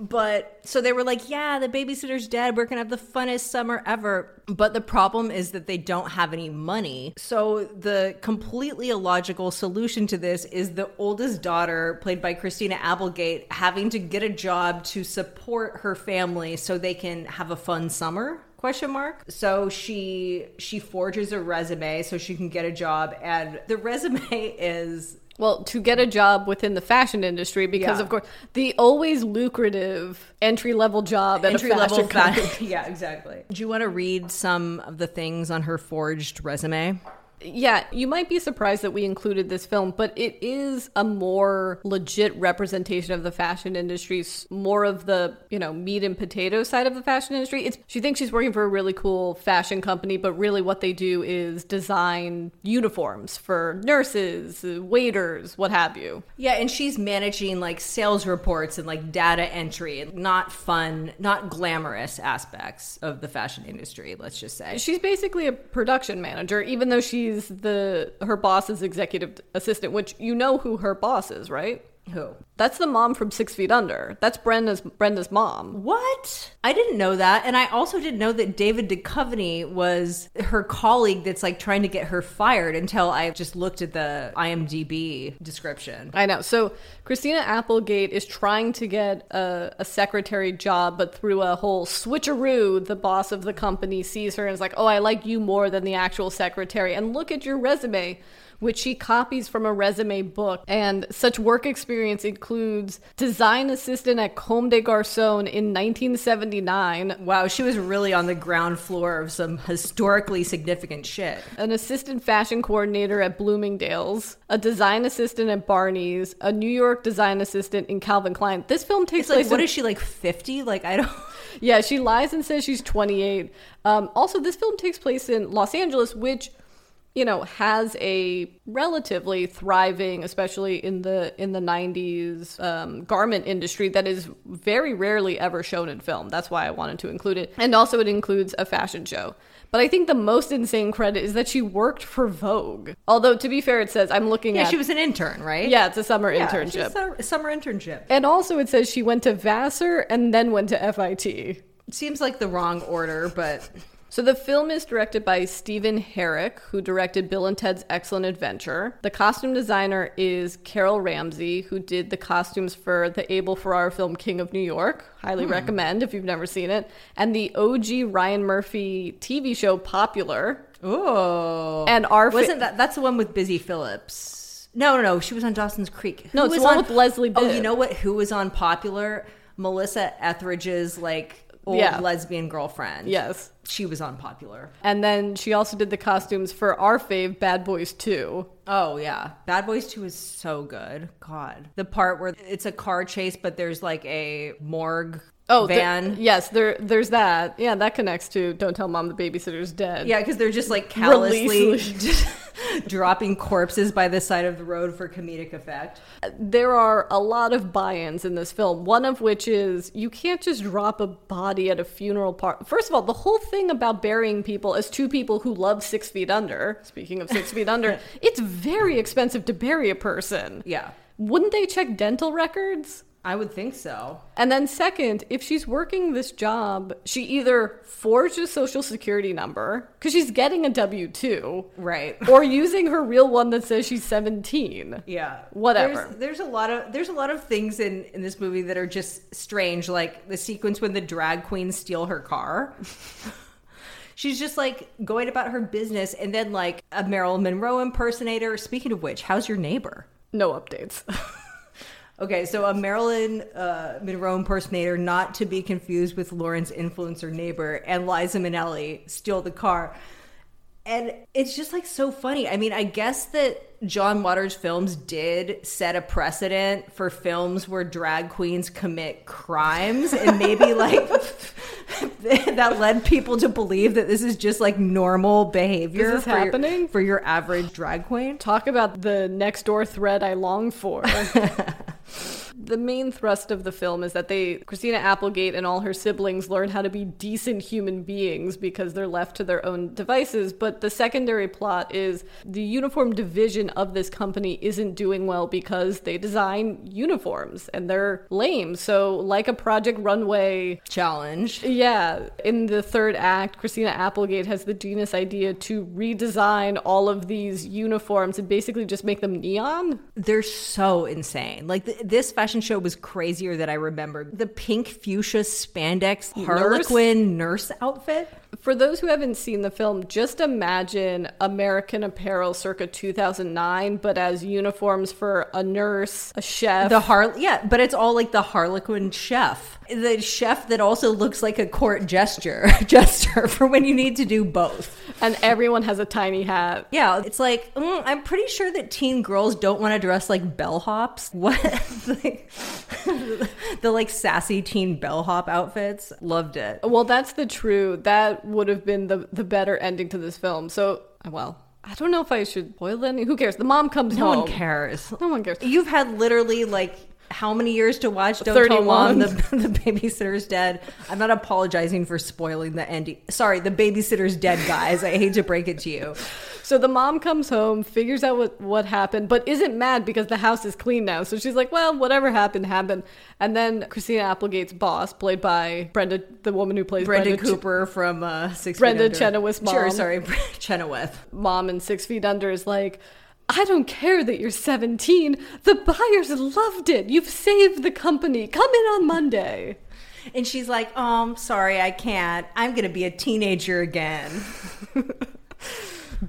Speaker 3: But so they were like, yeah, the babysitter's dead. We're going to have the funnest summer ever. But the problem is that they don't have any money. So the completely illogical solution to this is the oldest daughter, played by Christina Applegate, having to get a job to support her family so they can have a fun summer question mark so she she forges a resume so she can get a job and the resume is
Speaker 4: well, to get a job within the fashion industry, because
Speaker 3: Yeah.
Speaker 4: of course, the always lucrative entry level job at
Speaker 3: entry
Speaker 4: a
Speaker 3: level
Speaker 4: fashion company.
Speaker 3: fashion. yeah, exactly. Do you want to read some of the things on her forged resume?
Speaker 4: Yeah, you might be surprised that we included this film, but it is a more legit representation of the fashion industry, more of the, you know, meat and potato side of the fashion industry. It's she thinks she's working for a really cool fashion company, but really what they do is design uniforms for nurses, uh, waiters, what have you.
Speaker 3: Yeah, and she's managing like sales reports and like data entry, and not fun, not glamorous aspects of the fashion industry, let's just say.
Speaker 4: She's basically a production manager, even though she's the her boss's executive assistant, which you know who her boss is, right?
Speaker 3: Who?
Speaker 4: That's the mom from Six Feet Under. That's Brenda's Brenda's mom.
Speaker 3: What? I didn't know that. And I also didn't know that David Duchovny was her colleague that's like trying to get her fired until I just looked at the IMDb description.
Speaker 4: I know. So Christina Applegate is trying to get a, a secretary job, but through a whole switcheroo, the boss of the company sees her and is like, "Oh, I like you more than the actual secretary." And look at your resume. Which she copies from a resume book. And such work experience includes design assistant at Comme des Garçons in 1979,
Speaker 3: Wow, she was really on the ground floor of some historically significant shit.
Speaker 4: an assistant fashion coordinator at Bloomingdale's, a design assistant at Barney's, a New York design assistant in Calvin Klein. This film takes
Speaker 3: It's like,
Speaker 4: place
Speaker 3: what
Speaker 4: in-
Speaker 3: is she like 50? Like, I don't.
Speaker 4: Yeah, she lies and says she's 28. Um, also, this film takes place in Los Angeles, which you know has a relatively thriving, especially in the in the 90s um, garment industry that is very rarely ever shown in film. That's why I wanted to include it, and also it includes a fashion show. But I think the most insane credit is that she worked for Vogue. Although to be fair, it says I'm looking at
Speaker 3: Yeah,
Speaker 4: at
Speaker 3: she was an intern, right?
Speaker 4: yeah, it's a summer
Speaker 3: Yeah,
Speaker 4: internship.
Speaker 3: a summer internship.
Speaker 4: and also, it says she went to Vassar and then went to FIT.
Speaker 3: Seems like the wrong order, but
Speaker 4: So the film is directed by Stephen Herek, who directed Bill and Ted's Excellent Adventure. The costume designer is Carol Ramsey, who did the costumes for the Abel Ferrara film King of New York. Highly hmm. recommend if you've never seen it. And the OG Ryan Murphy TV show Popular.
Speaker 3: oh,
Speaker 4: And our
Speaker 3: wasn't that that's the one with Busy Phillips? No, no, no. She was on Dawson's Creek.
Speaker 4: No,
Speaker 3: Who
Speaker 4: it's
Speaker 3: was
Speaker 4: the one with Leslie
Speaker 3: Oh, you know what? Who was on Popular? Melissa Etheridge's like old
Speaker 4: Yeah.
Speaker 3: lesbian girlfriend.
Speaker 4: Yes.
Speaker 3: she was unpopular.
Speaker 4: And then she also did the costumes for our fave Bad Boys 2.
Speaker 3: Oh yeah, Bad Boys Two is so good. God, the part where it's a car chase, but there's like a morgue
Speaker 4: Oh, there-
Speaker 3: van.
Speaker 4: yes, there. There's that. Yeah, that connects to "Don't Tell Mom the Babysitter's Dead."
Speaker 3: Yeah, because they're just like callously. dropping corpses by the side of the road for comedic effect.
Speaker 4: there are a lot of buy-ins in this film. One of which is you can't just drop a body at a funeral part. First of all, the whole thing about burying people as two people who love Six Feet Under. Speaking of Six Feet Under, it's very expensive to bury a person.
Speaker 3: Yeah,
Speaker 4: Wouldn't they check dental records?
Speaker 3: I would think so.
Speaker 4: And then, second, if she's working this job, she either forged a social security number because she's getting a W 2,
Speaker 3: Right.
Speaker 4: or using her real one that says she's 17.
Speaker 3: Yeah.
Speaker 4: Whatever.
Speaker 3: There's, there's a lot of there's a lot of things in in this movie that are just strange, like the sequence when the drag queens steal her car. She's just like going about her business, and then like a Marilyn Monroe impersonator. Speaking of which, how's your neighbor?
Speaker 4: No updates.
Speaker 3: Okay, so a Marilyn uh, Monroe impersonator, not to be confused with Lauren's influencer neighbor, and Liza Minnelli steal the car. And it's just like so funny. I mean, I guess that John Waters films did set a precedent for films where drag queens commit crimes, and maybe like that led people to believe that this is just like normal behavior
Speaker 4: This is
Speaker 3: for your-
Speaker 4: happening?
Speaker 3: for your average drag queen.
Speaker 4: Talk about the next door thread I long for. the main thrust of the film is that they Christina Applegate and all her siblings learn how to be decent human beings because they're left to their own devices, but the secondary plot is the uniform division of this company isn't doing well because they design uniforms and they're lame. So like a Project Runway
Speaker 3: Challenge.
Speaker 4: yeah, in the third act, Christina Applegate has the genius idea to redesign all of these uniforms and basically just make them neon.
Speaker 3: They're so insane. Like th- this fashion show was crazier than I remembered. The pink fuchsia spandex Harlequin nurse, outfit.
Speaker 4: For those who haven't seen the film, just imagine American Apparel circa 2009, but as uniforms for a nurse, a chef.
Speaker 3: The har yeah, but it's all like the Harlequin chef. The chef that also looks like a court gesture gesture for when you need to do both.
Speaker 4: and everyone has a tiny hat.
Speaker 3: Yeah, it's like mm, I'm pretty sure that teen girls don't want to dress like bellhops. What Like, the like sassy teen bellhop outfits? Loved it.
Speaker 4: Well, that's the true. That would have been the the better ending to this film. So, well, I don't know if I should spoil any. Who cares? The mom comes
Speaker 3: No
Speaker 4: home.
Speaker 3: No one cares.
Speaker 4: No one cares.
Speaker 3: You've had literally like how many years to watch? Don't tell
Speaker 4: 31.
Speaker 3: mom the, the babysitter's dead. I'm not apologizing for spoiling the ending. Sorry, the babysitter's dead, guys. I hate to break it to you.
Speaker 4: So the mom comes home, figures out what, what happened, but isn't mad because the house is clean now. So she's like, well, whatever happened, happened. And then Christina Applegate's boss, played by Brenda, the woman who plays
Speaker 3: Brenda
Speaker 4: Brenda, Ch-
Speaker 3: Cooper from uh, Six
Speaker 4: Brenda
Speaker 3: Feet Under.
Speaker 4: Chenowith's
Speaker 3: Sure, sorry, Chenowith.
Speaker 4: mom in Six Feet Under is like, I don't care that you're 17. The buyers loved it. You've saved the company. Come in on Monday.
Speaker 3: And she's like, "Oh, I'm sorry, I can't. I'm going to be a teenager again.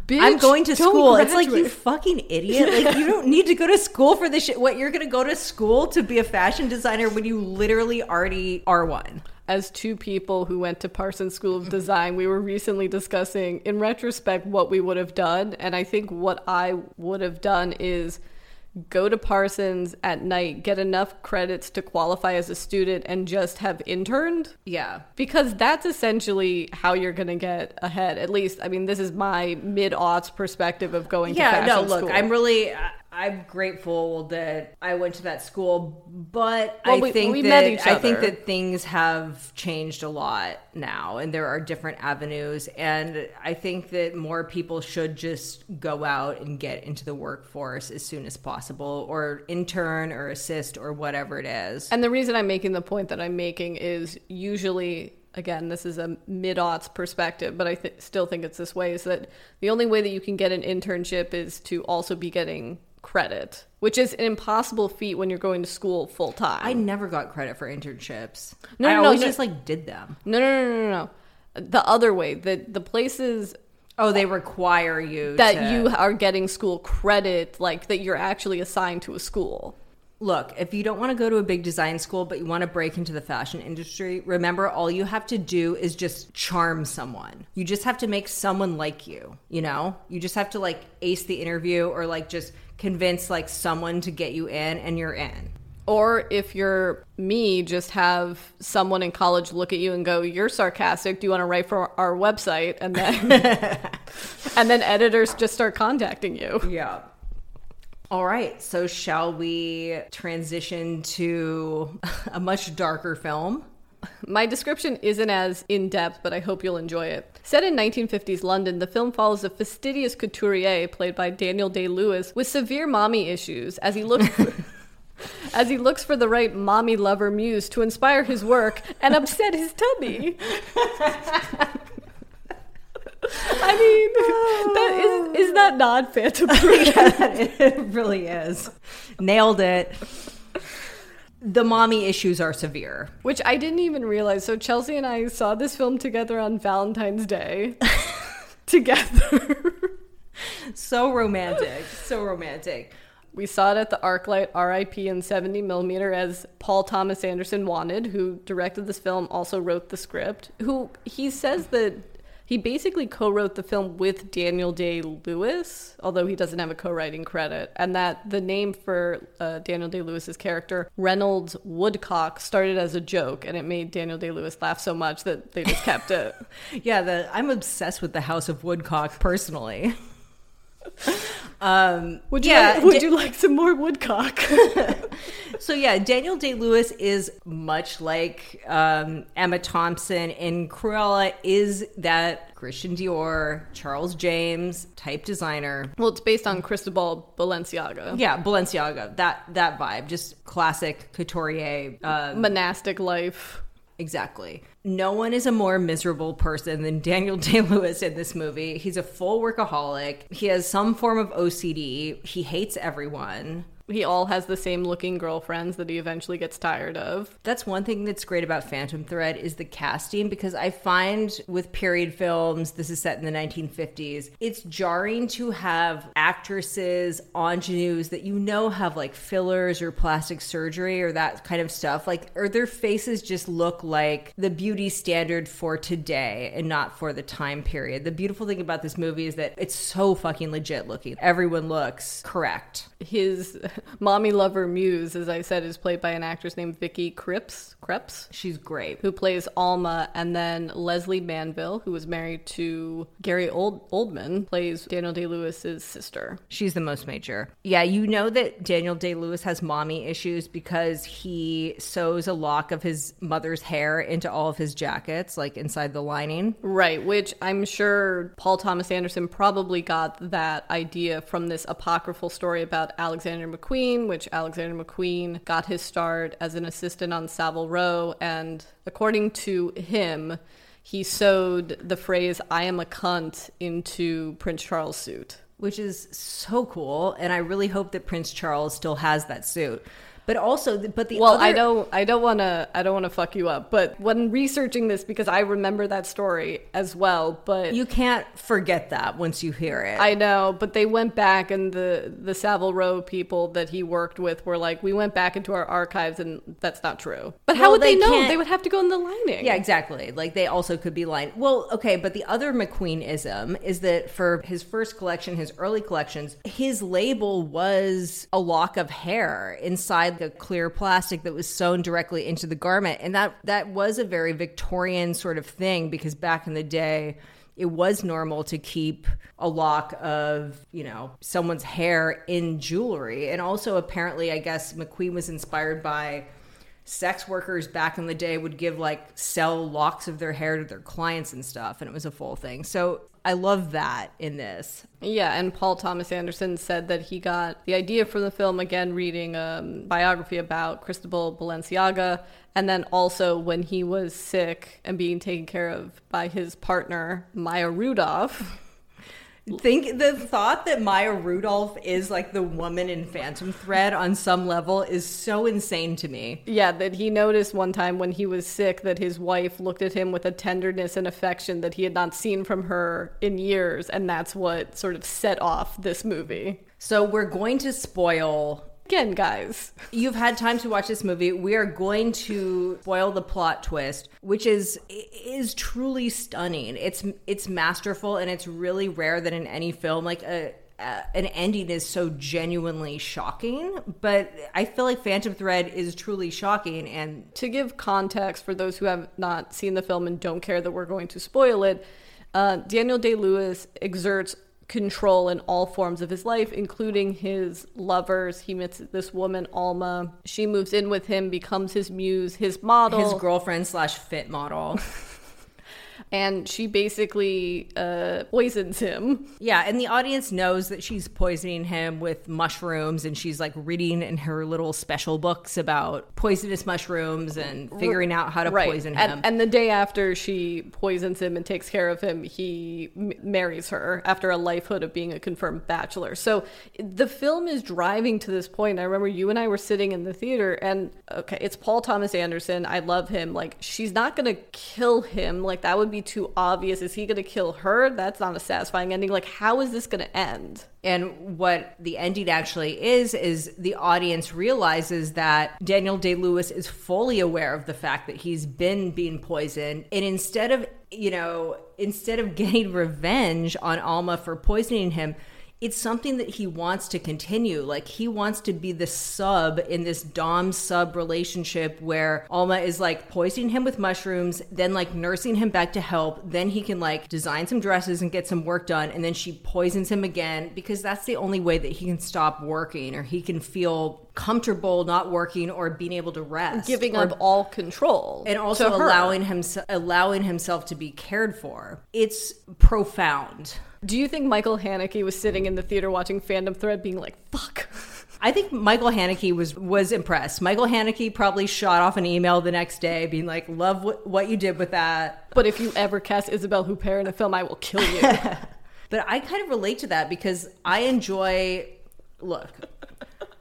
Speaker 4: Bitch,
Speaker 3: I'm going to school." It's like you fucking idiot. Like you don't need to go to school for this shit. What you're going to go to school to be a fashion designer when you literally already are one?
Speaker 4: As two people who went to Parsons School of Design, we were recently discussing, in retrospect, what we would have done. And I think what I would have done is go to Parsons at night, get enough credits to qualify as a student, and just have interned.
Speaker 3: Yeah.
Speaker 4: Because that's essentially how you're going to get ahead. At least, I mean, this is my mid aughts perspective of going to
Speaker 3: Yeah,
Speaker 4: fashion
Speaker 3: no, look,
Speaker 4: school.
Speaker 3: I'm really I'm grateful that I went to that school, but
Speaker 4: Well,
Speaker 3: I
Speaker 4: we-
Speaker 3: think
Speaker 4: we
Speaker 3: that I think that things have changed a lot now and there are different avenues and I think that more people should just go out and get into the workforce as soon as possible or intern or assist or whatever it is.
Speaker 4: And the reason I'm making the point that I'm making is usually, again, this is a mid aughts perspective, but I th- still think it's this way is that the only way that you can get an internship is to also be getting credit, which is an impossible feat when you're going to school full time.
Speaker 3: I never got credit for internships.
Speaker 4: No,
Speaker 3: I
Speaker 4: no, no,
Speaker 3: always
Speaker 4: no.
Speaker 3: just like did them.
Speaker 4: no, no, no, no, no. The other way, the, the places
Speaker 3: Oh, they require you
Speaker 4: that
Speaker 3: to-
Speaker 4: you are getting school credit, like that you're actually assigned to a school.
Speaker 3: Look, if you don't want to go to a big design school, but you want to break into the fashion industry, remember all you have to do is just charm someone. You just have to make someone like you, you know? You just have to like ace the interview or like just convince like someone to get you in and you're in.
Speaker 4: Or if you're me, just have someone in college look at you and go, "You're sarcastic. Do you want to write for our website?" And then, and then editors just start contacting you.
Speaker 3: Yeah. All right, so shall we transition to a much darker film?
Speaker 4: My description isn't as in depth, but I hope you'll enjoy it. Set in 1950s London, the film follows a fastidious couturier played by Daniel Day Lewis with severe mommy issues as he looks. As he looks for the right mommy lover muse to inspire his work and upset his tummy. I mean, that is is that not Phantom Thread?
Speaker 3: it really is. Nailed it. The mommy issues are severe.
Speaker 4: Which I didn't even realize. So Chelsea and I saw this film together on Valentine's Day. together.
Speaker 3: So romantic. So romantic.
Speaker 4: We saw it at the ArcLight RIP in 70 millimeter as Paul Thomas Anderson wanted, who directed this film, also wrote the script. Who he says that he basically co-wrote the film with Daniel Day Lewis, although he doesn't have a co-writing credit, and that the name for uh, Daniel Day Lewis's character Reynolds Woodcock started as a joke, and it made Daniel Day Lewis laugh so much that they just kept it.
Speaker 3: Yeah, the I'm obsessed with the House of Woodcock personally. Um,
Speaker 4: Would you
Speaker 3: yeah,
Speaker 4: like, would you like some more Woodcock?
Speaker 3: so yeah, Daniel Day Lewis is much like um, Emma Thompson, and Cruella is that Christian Dior, Charles James type designer.
Speaker 4: well, it's based on Cristobal Balenciaga.
Speaker 3: Yeah, Balenciaga, that that vibe, just classic couturier. Uh,
Speaker 4: Monastic life.
Speaker 3: Exactly. No one is a more miserable person than Daniel Day Lewis in this movie. He's a full workaholic. He has some form of OCD. He hates everyone.
Speaker 4: He all has the same looking girlfriends that he eventually gets tired of.
Speaker 3: That's one thing that's great about Phantom Thread is the casting because I find with period films, this is set in the 1950s, it's jarring to have actresses, ingenues that you know have like fillers or plastic surgery or that kind of stuff. Like, or their faces just look like the beauty standard for today and not for the time period. The beautiful thing about this movie is that it's so fucking legit looking. Everyone looks correct.
Speaker 4: His mommy lover muse, as I said, is played by an actress named Vicky Krieps. Krieps,
Speaker 3: She's great.
Speaker 4: who plays Alma, and then Lesley Manville, who was married to Gary Old- Oldman, plays Daniel Day Lewis's sister.
Speaker 3: She's the most major. Yeah, you know that Daniel Day Lewis has mommy issues because he sews a lock of his mother's hair into all of his jackets, like inside the lining.
Speaker 4: Right, which I'm sure Paul Thomas Anderson probably got that idea from this apocryphal story about Alexander McQueen, which Alexander McQueen got his start as an assistant on Savile Row. And according to him, he sewed the phrase, I am a cunt, into Prince Charles' suit.
Speaker 3: which is so cool. And I really hope that Prince Charles still has that suit. But also, but the
Speaker 4: Well,
Speaker 3: other,
Speaker 4: I don't, I don't want to, I don't want to fuck you up. But when researching this, because I remember that story as well, but
Speaker 3: you can't forget that once you hear it.
Speaker 4: I know, but they went back, and the the Savile Row people that he worked with were like, we went back into our archives, and that's not true. But how
Speaker 3: Well,
Speaker 4: would they,
Speaker 3: they
Speaker 4: know? They would have to go in the lining.
Speaker 3: Yeah, exactly. Like they also could be lying. Well, okay, but the other McQueenism is that for his first collection, his early collections, his label was a lock of hair inside the clear plastic that was sewn directly into the garment, and that that was a very Victorian sort of thing because back in the day. It was normal to keep a lock of, you know, someone's hair in jewelry. And also, apparently, I guess McQueen was inspired by sex workers back in the day would give like sell locks of their hair to their clients and stuff and it was a full thing so i love that in this
Speaker 4: Yeah, and Paul Thomas Anderson said that he got the idea for the film again reading a biography about Cristobal Balenciaga, and then also when he was sick and being taken care of by his partner Maya Rudolph.
Speaker 3: think the thought that maya rudolph is like the woman in phantom thread on some level is so insane to me
Speaker 4: Yeah, that he noticed one time when he was sick that his wife looked at him with a tenderness and affection that he had not seen from her in years, and that's what sort of set off this movie.
Speaker 3: so we're going to spoil
Speaker 4: Again, guys,
Speaker 3: you've had time to watch this movie. We are going to spoil the plot twist which is is truly stunning. It's it's masterful and it's really rare that in any film like a uh, an ending is so genuinely shocking. But i feel like phantom thread is truly shocking and
Speaker 4: to give context for those who have not seen the film and don't care that we're going to spoil it, uh, Daniel Day Lewis exerts control in all forms of his life, including his lovers. He meets this woman, Alma. She moves in with him, becomes his muse, his model.
Speaker 3: his girlfriend slash fit model
Speaker 4: and she basically uh, poisons him.
Speaker 3: Yeah, and the audience knows that she's poisoning him with mushrooms, and she's like reading in her little special books about poisonous mushrooms and figuring out how to poison him.
Speaker 4: And, and the day after she poisons him and takes care of him, he m- marries her after a lifehood of being a confirmed bachelor. So the film is driving to this point. I remember you and I were sitting in the theater, and okay, it's Paul Thomas Anderson. I love him. Like, she's not going to kill him. Like, that would be too obvious. Is he going to kill her? That's not a satisfying ending. Like, how is this going to end?
Speaker 3: And what the ending actually is, is the audience realizes that Daniel Day Lewis is fully aware of the fact that he's been being poisoned. And instead of, you know, instead of getting revenge on Alma for poisoning him, it's something that he wants to continue. Like he wants to be the sub in this dom sub relationship where Alma is like poisoning him with mushrooms, then like nursing him back to help. Then he can like design some dresses and get some work done, and then she poisons him again because that's the only way that he can stop working or he can feel comfortable not working or being able to rest,
Speaker 4: Giving
Speaker 3: or
Speaker 4: up all control.
Speaker 3: and also allowing him allowing himself to be cared for. It's profound.
Speaker 4: Do you think Michael Haneke was sitting in the theater watching Phantom Thread being like, fuck?
Speaker 3: I think Michael Haneke was was impressed. Michael Haneke probably shot off an email the next day, being like, "Love what, what you did with that."
Speaker 4: But if you ever cast Isabelle Huppert in a film, I will kill you.
Speaker 3: But I kind of relate to that because I enjoy. Look,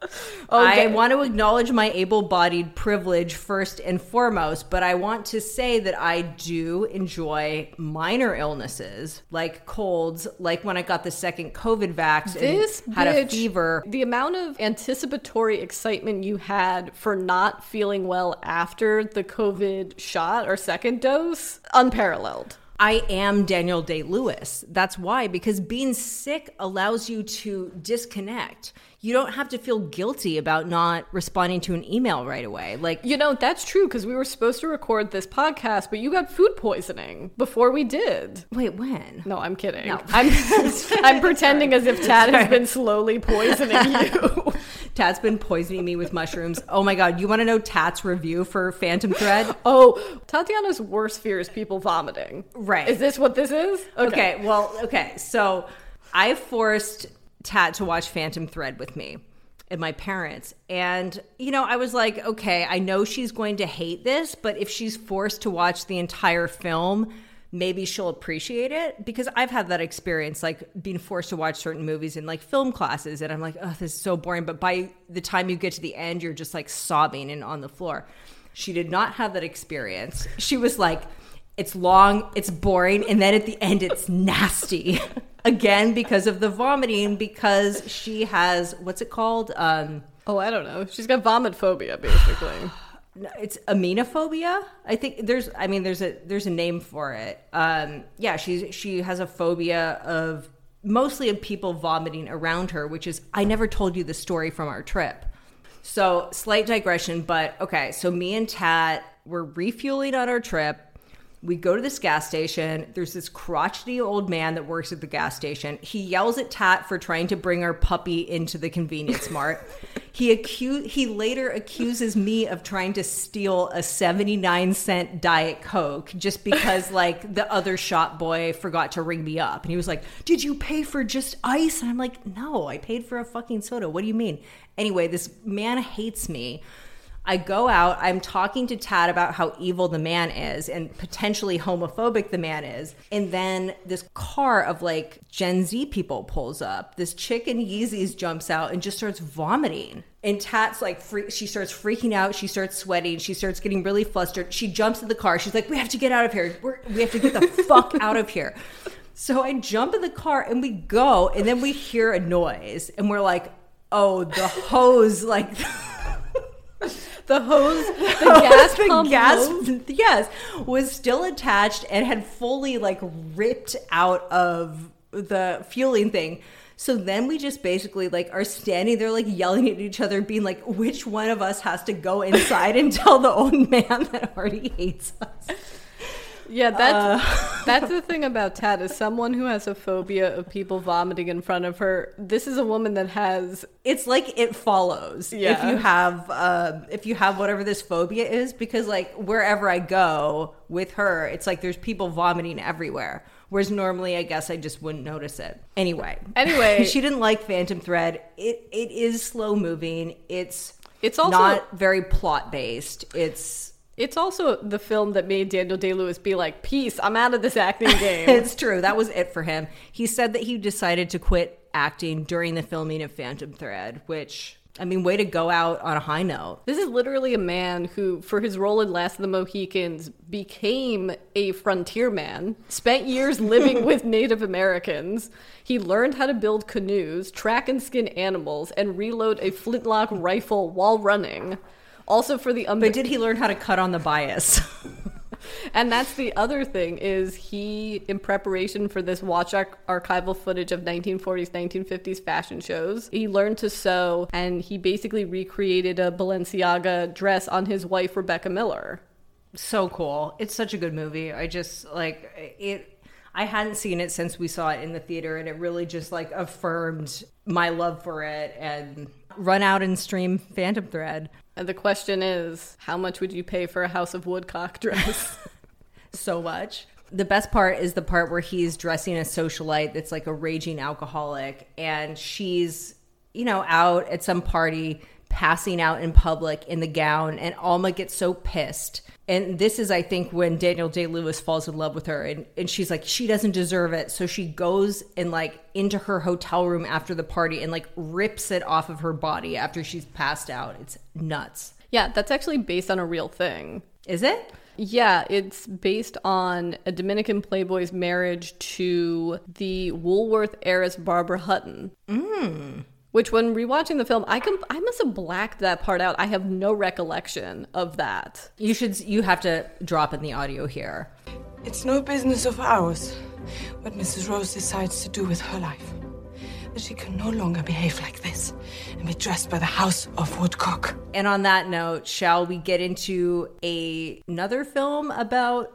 Speaker 4: Okay.
Speaker 3: I want to acknowledge my able-bodied privilege first and foremost, but I want to say that I do enjoy minor illnesses like colds, like when I got the second COVID vax
Speaker 4: this
Speaker 3: and had a fever.
Speaker 4: The amount of anticipatory excitement you had for not feeling well after the COVID shot or second dose, unparalleled.
Speaker 3: I am Daniel Day Lewis. That's why, because being sick allows you to disconnect. You don't have to feel guilty about not responding to an email right away. Like,
Speaker 4: You know, that's true because we were supposed to record this podcast, but you got food poisoning before we did.
Speaker 3: wait, when?
Speaker 4: No, I'm kidding.
Speaker 3: No.
Speaker 4: I'm I'm pretending as if Tat has been slowly poisoning you.
Speaker 3: Tat's been poisoning me with mushrooms. Oh my God. You want to know Tat's review for Phantom Thread?
Speaker 4: oh, Tatiana's worst fear is people vomiting.
Speaker 3: Right.
Speaker 4: Is this what this is?
Speaker 3: Okay. well, okay. So I forced Tat to watch Phantom Thread with me and my parents. And, you know, I was like, okay, I know she's going to hate this, but if she's forced to watch the entire film, maybe she'll appreciate it because I've had that experience, like being forced to watch certain movies in like film classes. And I'm like, oh, this is so boring. But by the time you get to the end, you're just like sobbing and on the floor. She did not have that experience. She was like, it's long, it's boring, and then at the end, it's nasty. Again, because of the vomiting, because she has what's it called? Um,
Speaker 4: Oh, I don't know. She's got vomit phobia, basically.
Speaker 3: no, it's emetophobia. I think there's, I mean, there's a there's a name for it. Um, yeah, she's she has a phobia of mostly of people vomiting around her, which is I never told you the story from our trip. So slight digression, but okay. So me and Tat were refueling on our trip. We go to this gas station. There's this crotchety old man that works at the gas station. He yells at Tat for trying to bring our puppy into the convenience mart. he accu- he later accuses me of trying to steal a 79 cent diet coke just because like the other shop boy forgot to ring me up. And he was like, "Did you pay for just ice?" And I'm like, "No, I paid for a fucking soda. What do you mean?" Anyway, this man hates me. I go out, I'm talking to Tat about how evil the man is and potentially homophobic the man is. And then this car of like Gen Z people pulls up. This chick in Yeezys jumps out and just starts vomiting. And Tat's like, she starts freaking out. She starts sweating. She starts getting really flustered. She jumps in the car. She's like, we have to get out of here. We're, we have to get the fuck out of here. So I jump in the car and we go. And then we hear a noise. And we're like, oh, the hose, like.
Speaker 4: The hose, the gas
Speaker 3: the
Speaker 4: pump
Speaker 3: gas
Speaker 4: hose?
Speaker 3: yes was still attached and had fully like ripped out of the fueling thing so then we just basically like are standing there like yelling at each other being like which one of us has to go inside and tell the old man that already hates us
Speaker 4: Yeah, that's
Speaker 3: Uh.
Speaker 4: that's the thing about Tat is someone who has a phobia of people vomiting in front of her. This is a woman that has
Speaker 3: it's like it follows if you have um, if you have whatever this phobia is because like wherever i go with her it's like there's people vomiting everywhere whereas normally i guess i just wouldn't notice it anyway
Speaker 4: Anyway.
Speaker 3: she didn't like phantom thread it it is slow moving it's
Speaker 4: It's also-
Speaker 3: not very plot based it's
Speaker 4: it's also the film that made Daniel Day Lewis be like, "Peace, I'm out of this acting game."
Speaker 3: it's true that was it for him he said that he decided to quit acting during the filming of phantom thread which i mean way to go out on a high note
Speaker 4: This is literally a man who, for his role in Last of the Mohicans, became a frontier man, spent years living with Native Americans. He learned how to build canoes, track and skin animals, and reload a flintlock rifle while running. Also for the um-
Speaker 3: but did he learn how to cut on the bias
Speaker 4: and that's the other thing is he in preparation for this watch arch- archival footage of 1940s 1950s fashion shows he learned to sew and he basically recreated a balenciaga dress on his wife rebecca miller
Speaker 3: so cool. It's such a good movie. I just like it. I hadn't seen it since we saw it in the theater, and it really just like affirmed my love for it. And run out and stream Phantom Thread.
Speaker 4: And the question is how much would you pay for a house of woodcock dress
Speaker 3: So much. The best part is the part where he's dressing a socialite that's like a raging alcoholic, and she's you know out at some party passing out in public in the gown, and Alma gets so pissed. And this is, I think, when Daniel Day Lewis falls in love with her, and, and she's like, she doesn't deserve it. So she goes and like into her hotel room after the party and like rips it off of her body after she's passed out. It's nuts.
Speaker 4: yeah that's actually based on a real thing
Speaker 3: Is it?
Speaker 4: Yeah, it's based on a Dominican playboy's marriage to the Woolworth heiress Barbara Hutton. Mm. Which, when rewatching the film, I can I must have blacked that part out. I have no recollection of that.
Speaker 3: You should. You have to drop in the audio here.
Speaker 6: It's no business of ours what Mrs. Rose decides to do with her life. That she can no longer behave like this and be dressed by the House of Woodcock.
Speaker 3: And on that note, shall we get into a, another film about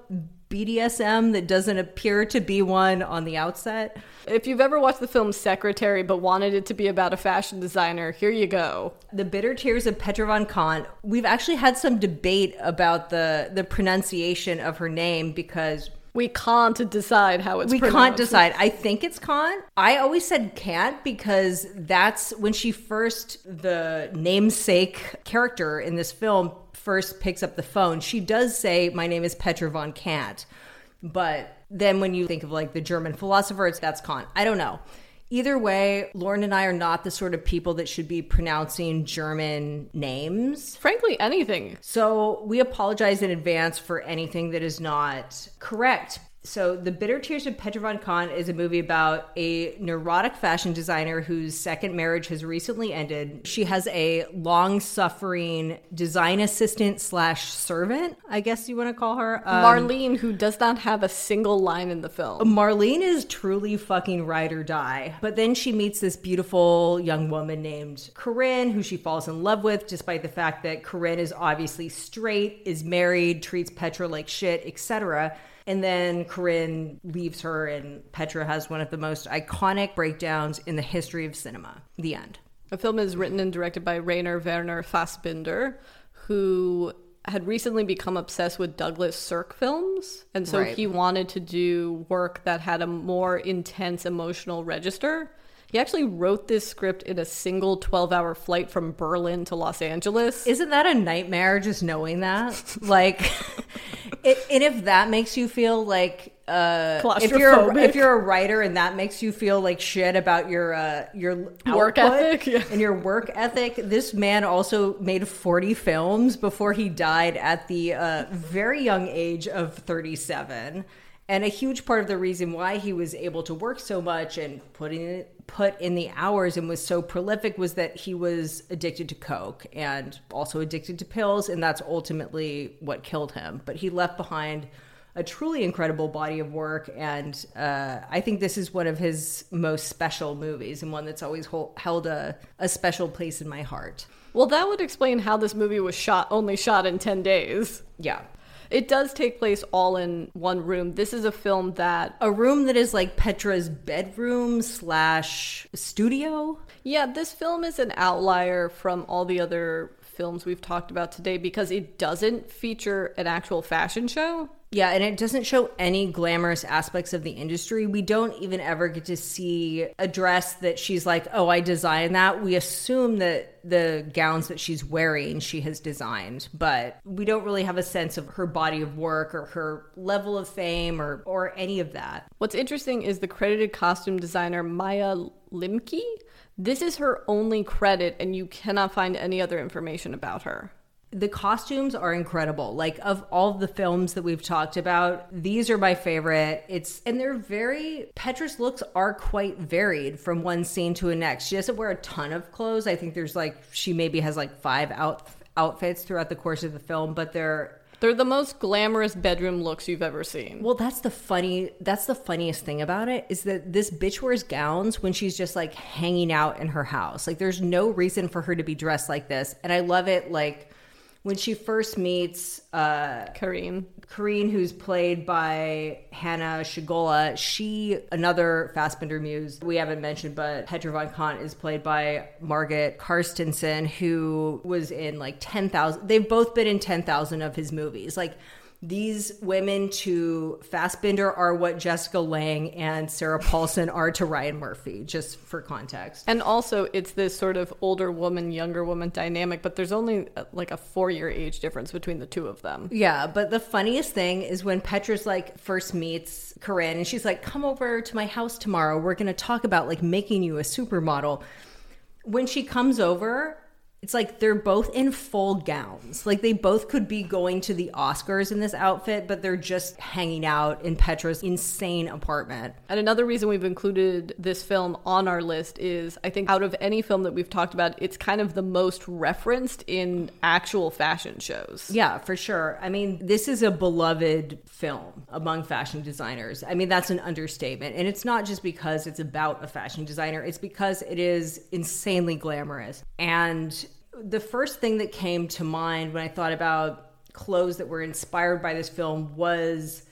Speaker 3: BDSM that doesn't appear to be one on the outset?
Speaker 4: If you've ever watched the film Secretary but wanted it to be about a fashion designer, here you go.
Speaker 3: The Bitter Tears of Petra von Kant. We've actually had some debate about the the pronunciation of her name because
Speaker 4: We can't decide how it's
Speaker 3: we can't decide. I think it's Kant. I always said can't because that's when she first the namesake character in this film first picks up the phone. She does say, "My name is Petra von Kant," but then when you think of like the German philosopher, it's that's Kant. I don't know. Either way, Lauren and I are not the sort of people that should be pronouncing German names.
Speaker 4: Frankly, anything.
Speaker 3: So we apologize in advance for anything that is not correct. So, The Bitter Tears of Petra von Kant is a movie about a neurotic fashion designer whose second marriage has recently ended. She has a long suffering design assistant slash servant, I guess you want to call her. Um,
Speaker 4: Marlene, who does not have a single line in the film.
Speaker 3: Marlene is truly fucking ride or die. But then she meets this beautiful young woman named Corinne, who she falls in love with, despite the fact that Corinne is obviously straight, is married, treats Petra like shit, etc. And then Corinne leaves her, and Petra has one of the most iconic breakdowns in the history of cinema. The end.
Speaker 4: The film is written and directed by Rainer Werner Fassbinder, who had recently become obsessed with Douglas Sirk films. And so
Speaker 3: Right.
Speaker 4: he wanted to do work that had a more intense emotional register. He actually wrote this script in a single 12 hour flight from Berlin to Los Angeles.
Speaker 3: Isn't that a nightmare just knowing that? like, it, and if that makes you feel like, uh, if you're a, if you're a writer and that makes you feel like shit about your uh, your
Speaker 4: Work ethic, yeah.
Speaker 3: and your work ethic, this man also made 40 films before he died at the uh, very young age of 37. And a huge part of the reason why he was able to work so much and putting it put in the hours and was so prolific was that he was addicted to coke and also addicted to pills and that's ultimately what killed him. But he left behind a truly incredible body of work and uh, i think this is one of his most special movies and one that's always hol- held a, a special place in my heart.
Speaker 4: Well, that would explain how this movie was shot, only shot in 10 days.
Speaker 3: yeah
Speaker 4: It does take place all in one room. This is a film that
Speaker 3: a room that is like petra's bedroom slash studio
Speaker 4: Yeah, this film is an outlier from all the other films we've talked about today because it doesn't feature an actual fashion show.
Speaker 3: Yeah, and it doesn't show any glamorous aspects of the industry. We don't even ever get to see a dress that she's like, oh, I designed that. We assume that the gowns that she's wearing, she has designed, but we don't really have a sense of her body of work or her level of fame or, or any of that.
Speaker 4: What's interesting is the credited costume designer Maja Lemcke. This is her only credit, and you cannot find any other information about her.
Speaker 3: The costumes are incredible. Like of all the films that we've talked about, these are my favorite. It's and they're very Petra's looks are quite varied from one scene to the next. She doesn't wear a ton of clothes. I think there's like she maybe has like five out outfits throughout the course of the film, but they're
Speaker 4: They're the most glamorous bedroom looks you've ever seen.
Speaker 3: well, that's the funny. That's the funniest thing about it is that this bitch wears gowns when she's just like hanging out in her house. Like, there's no reason for her to be dressed like this, and I love it. Like when she first meets uh,
Speaker 4: Karine.
Speaker 3: Karine, who's played by Hanna Schygulla, she, another Fassbinder muse we haven't mentioned, but Petra von Kant is played by Margaret Carstensen, who was in like 10,000. They've both been in 10,000 of his movies. Like, these women to Fassbinder are what Jessica Lange and Sarah Paulson are to Ryan Murphy, just for context.
Speaker 4: And also, it's this sort of older woman, younger woman dynamic, but there's only uh, like a four year age difference between the two of them.
Speaker 3: Yeah, but the funniest thing is when Petra's like first meets Corinne and she's like, "Come over to my house tomorrow. We're going to talk about like making you a supermodel." When she comes over, It's like they're both in full gowns. Like they both could be going to the Oscars in this outfit, but they're just hanging out in Petra's insane apartment.
Speaker 4: And another reason we've included this film on our list is I think out of any film that we've talked about, it's kind of the most referenced in actual fashion shows.
Speaker 3: Yeah, for sure. I mean, this is a beloved film among fashion designers. I mean, that's an understatement. And it's not just because it's about a fashion designer, it's because it is insanely glamorous. And the first thing that came to mind when I thought about clothes that were inspired by this film was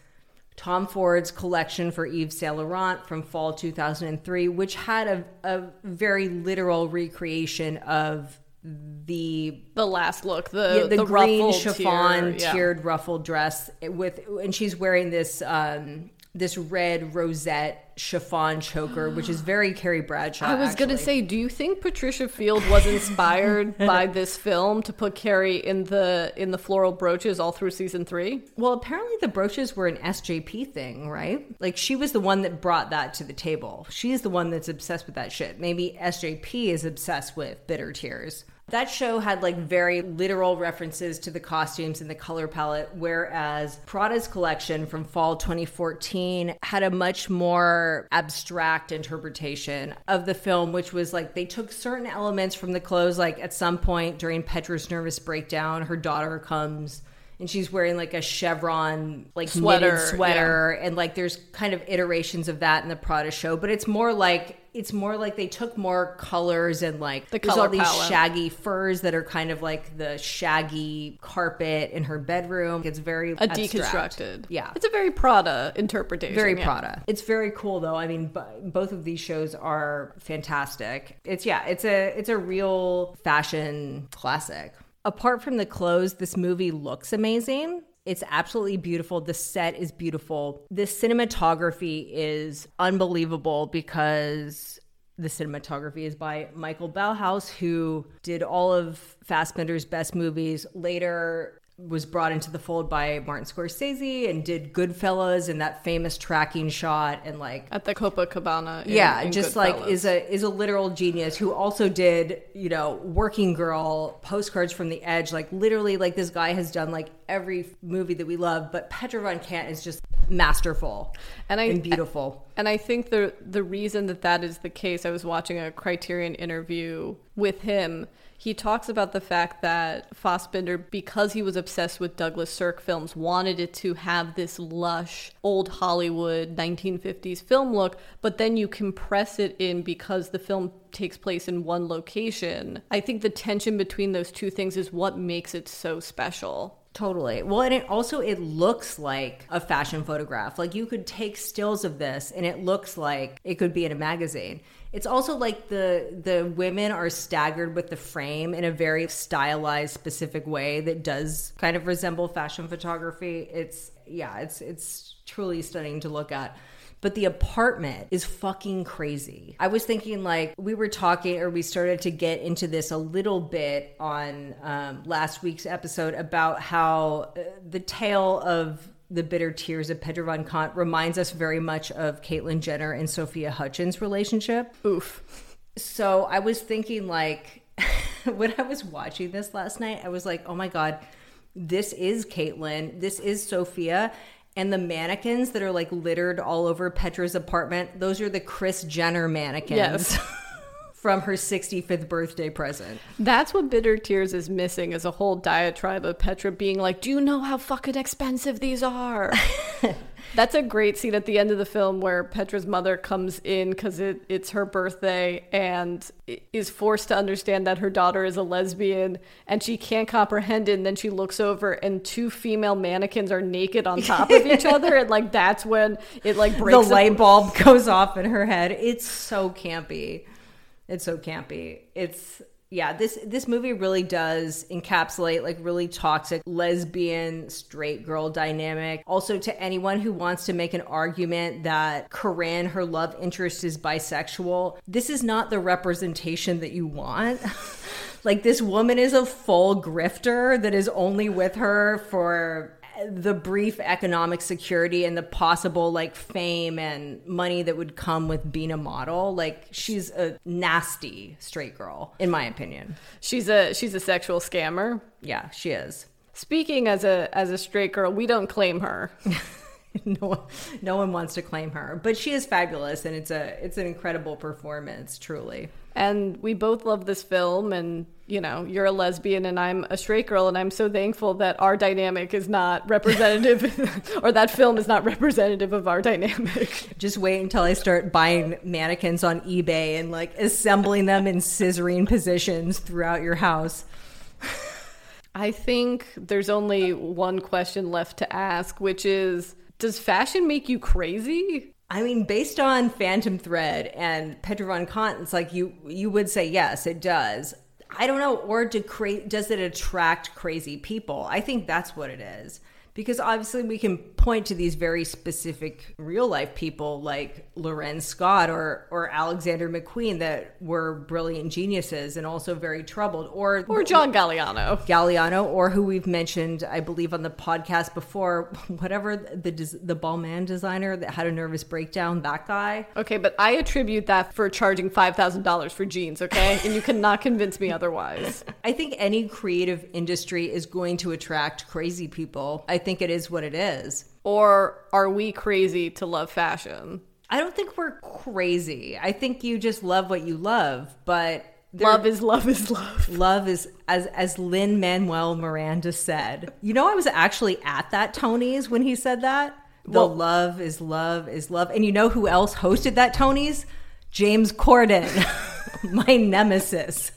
Speaker 3: Tom Ford's collection for Yves Saint Laurent from fall 2003, which had a, a very literal recreation of the
Speaker 4: The last look, the
Speaker 3: yeah, the,
Speaker 4: the
Speaker 3: green chiffon
Speaker 4: tier, yeah.
Speaker 3: tiered ruffled dress with and she's wearing this um this red rosette chiffon choker which is very Carrie Bradshaw
Speaker 4: I was gonna say, do you think Patricia Field was inspired by this film to put Carrie in the in the floral brooches all through season three?
Speaker 3: well apparently the brooches were an SJP thing right? Like she was the one that brought that to the table. She's the one that's obsessed with that shit. Maybe SJP is obsessed with bitter tears that show had like very literal references to the costumes and the color palette, whereas Prada's collection from fall 2014 had a much more abstract interpretation of the film, which was like they took certain elements from the clothes. Like at some point during Petra's nervous breakdown, her daughter comes and she's wearing like a chevron like
Speaker 4: Sweater,
Speaker 3: knitted sweater and like there's kind of iterations of that in the Prada show but it's more like it's more like they took more colors and like
Speaker 4: The
Speaker 3: there's
Speaker 4: color
Speaker 3: all these
Speaker 4: palette.
Speaker 3: shaggy furs that are kind of like the shaggy carpet in her bedroom it's very
Speaker 4: A
Speaker 3: abstract.
Speaker 4: deconstructed.
Speaker 3: yeah
Speaker 4: It's a very Prada interpretation.
Speaker 3: very
Speaker 4: yeah.
Speaker 3: Prada. It's very cool though. I mean, b- both of these shows are fantastic. It's yeah, it's a it's a real fashion classic. Apart from the clothes, this movie looks amazing. It's absolutely beautiful. The set is beautiful. The cinematography is unbelievable because the cinematography is by Michael Ballhaus, who did all of Fassbinder's best movies. Later was brought into the fold by Martin Scorsese and did Goodfellas and that famous tracking shot and like
Speaker 4: At the Copacabana. in-
Speaker 3: yeah,
Speaker 4: in
Speaker 3: just like is a is a literal genius who also did you know Working Girl, Postcards from the Edge. Like literally, like this guy has done like every movie that we love. But Petra von Kant is just masterful
Speaker 4: And I-
Speaker 3: and beautiful.
Speaker 4: And I think the the reason that that is the case, I was watching a Criterion interview with him. He talks about the fact that Fassbinder, because he was obsessed with Douglas Sirk films, wanted it to have this lush, old Hollywood 1950s film look, but then you compress it in because the film takes place in one location. I think the tension between those two things is what makes it so special.
Speaker 3: Totally. Well, and it also it looks like a fashion photograph. Like you could take stills of this and it looks like it could be in a magazine. It's also like the the women are staggered with the frame in a very stylized specific way that does kind of resemble fashion photography. It's yeah, it's it's truly stunning to look at. But the apartment is fucking crazy. I was thinking, like, we were talking, or we started to get into this a little bit on um, last week's episode about how uh, the tale of the bitter tears of Petra Von Kant reminds us very much of Caitlyn Jenner and Sophia Hutchins' relationship.
Speaker 4: Oof.
Speaker 3: So I was thinking, like, when I was watching this last night, I was like, oh my God, this is Caitlyn. This is Sophia. And the mannequins that are like littered all over Petra's apartment, those are the Kris Jenner mannequins
Speaker 4: Yes.
Speaker 3: from her 65th birthday present.
Speaker 4: That's what Bitter Tears is missing is a whole diatribe of Petra being like, Do you know how fucking expensive these are? That's a great scene at the end of the film where Petra's mother comes in because it, it's her birthday and is forced to understand that her daughter is a lesbian and she can't comprehend it. And then she looks over and two female mannequins are naked on top of each other. And like, that's when it like breaks The
Speaker 3: light bulb goes off in her head. It's so campy. It's so campy. It's yeah, this this movie really does encapsulate like really toxic lesbian straight girl dynamic. Also to anyone who wants to make an argument that Corinne, her love interest, is bisexual, this is not the representation that you want. like this woman is a full grifter that is only with her for the brief economic security and the possible like fame and money that would come with being a model. Like she's a nasty straight girl, in my opinion.
Speaker 4: She's a she's a sexual scammer.
Speaker 3: Yeah, she is.
Speaker 4: Speaking as a as a straight girl, we don't claim her.
Speaker 3: no, one- no one wants to claim her, but she is fabulous, and it's a it's an incredible performance, truly.
Speaker 4: And we both love this film and you know, you're a lesbian and I'm a straight girl and I'm so thankful that our dynamic is not representative or that film is not representative of our dynamic.
Speaker 3: Just wait until I start buying mannequins on eBay and like assembling them in scissoring positions throughout your house.
Speaker 4: I think there's only one question left to ask, which is does fashion make you crazy?
Speaker 3: I mean, based on Phantom Thread and Petra von Kant, it's like you you would say yes, it does. I don't know, or do cra- does it attract crazy people? I think that's what it is. Because obviously, we can point to these very specific real life people like L'Wren Scott or or Alexander McQueen that were brilliant geniuses and also very troubled, or
Speaker 4: Or John Galliano.
Speaker 3: Galliano, or who we've mentioned, I believe, on the podcast before, whatever the the Balmain designer that had a nervous breakdown, that guy.
Speaker 4: Okay, but I attribute that for charging $5,000 for jeans, okay? And you cannot convince me otherwise.
Speaker 3: I think any creative industry is going to attract crazy people. I think it is what it is.
Speaker 4: Or are we crazy to love fashion?
Speaker 3: I don't think we're crazy. I think you just love what you love, but
Speaker 4: Love is love is love.
Speaker 3: love is as as Lin-Manuel Miranda said. You know, I was actually at that Tony's when he said that. The
Speaker 4: Well-
Speaker 3: love is love is love, and you know who else hosted that Tony's? James Corden, my nemesis.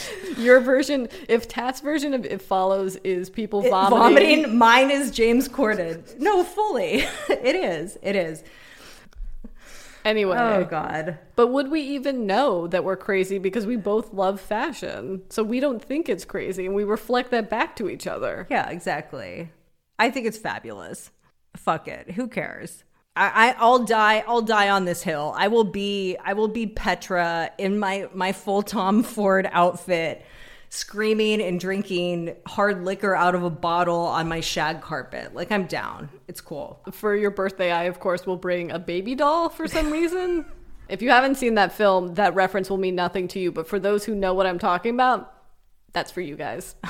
Speaker 4: Your version, if Tat's version of It Follows is people
Speaker 3: It-
Speaker 4: vomiting,
Speaker 3: vomiting. Mine is James Corden. No, fully. it is. It is.
Speaker 4: Anyway.
Speaker 3: Oh God.
Speaker 4: But would we even know that we're crazy because we both love fashion? So we don't think it's crazy and we reflect that back to each other.
Speaker 3: Yeah, exactly. I think it's fabulous. Fuck it. Who cares? I, I I'll die. I'll die on this hill. I will be. I will be Petra in my my full Tom Ford outfit, screaming and drinking hard liquor out of a bottle on my shag carpet. Like I'm down. It's cool.
Speaker 4: For your birthday, I, of course, will bring a baby doll for some reason. if you haven't seen that film, that reference will mean nothing to you. But for those who know what I'm talking about, that's for you guys.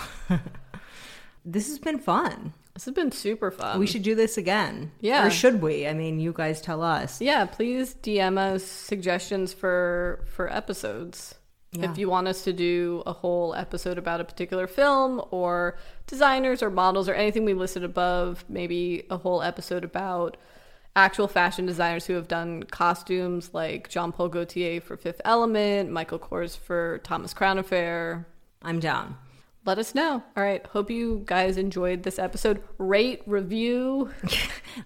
Speaker 3: This has been fun.
Speaker 4: This has been super fun.
Speaker 3: We should do this again.
Speaker 4: Yeah.
Speaker 3: Or should we? I mean, you guys tell us.
Speaker 4: Yeah, please DM us suggestions for for episodes.
Speaker 3: Yeah.
Speaker 4: If you want us to do a whole episode about a particular film or designers or models or anything we listed above, maybe a whole episode about actual fashion designers who have done costumes like Jean Paul Gaultier for Fifth Element, Michael Kors for Thomas Crown Affair.
Speaker 3: I'm down.
Speaker 4: Let us know. All right. Hope you guys enjoyed this episode. Rate, review.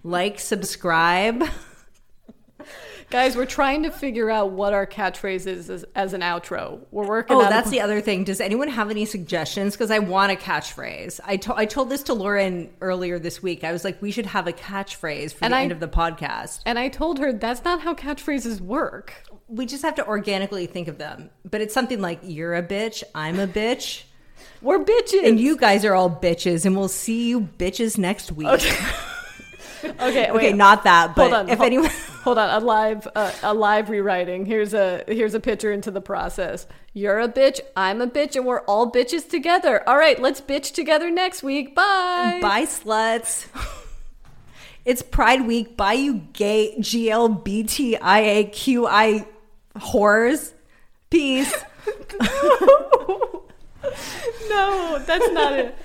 Speaker 3: Like, subscribe.
Speaker 4: Guys, we're trying to figure out what our catchphrase is as, as an outro. We're working
Speaker 3: Oh,
Speaker 4: on a
Speaker 3: that's the other thing. Does anyone have any suggestions? Because I want a catchphrase. I to- I told this to Lauren earlier this week. I was like, we should have a catchphrase for
Speaker 4: And
Speaker 3: the
Speaker 4: I-
Speaker 3: end of the podcast.
Speaker 4: And I told her that's not how catchphrases work.
Speaker 3: We just have to organically think of them. But it's something like, you're a bitch, I'm a bitch,
Speaker 4: We're bitches.
Speaker 3: and you guys are all bitches, and we'll see you bitches next week. Okay,
Speaker 4: okay, wait.
Speaker 3: not that, but
Speaker 4: hold on.
Speaker 3: if
Speaker 4: hol-
Speaker 3: anyone.
Speaker 4: hold on, a live uh, a live rewriting. Here's a here's a picture into the process. You're a bitch, I'm a bitch, and we're all bitches together. All right, let's bitch together next week. Bye.
Speaker 3: Bye, sluts. It's Pride Week. Bye, you gay GLBTIAQI whores. Peace.
Speaker 4: No, that's not it.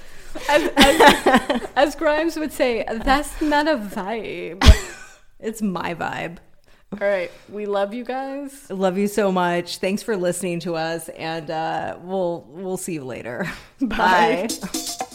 Speaker 4: As, as, as Grimes would say, that's not a vibe.
Speaker 3: It's my vibe.
Speaker 4: All right, we love you guys.
Speaker 3: Love you so much. Thanks for listening to us, and uh, we'll we'll see you later. Bye.
Speaker 4: Bye.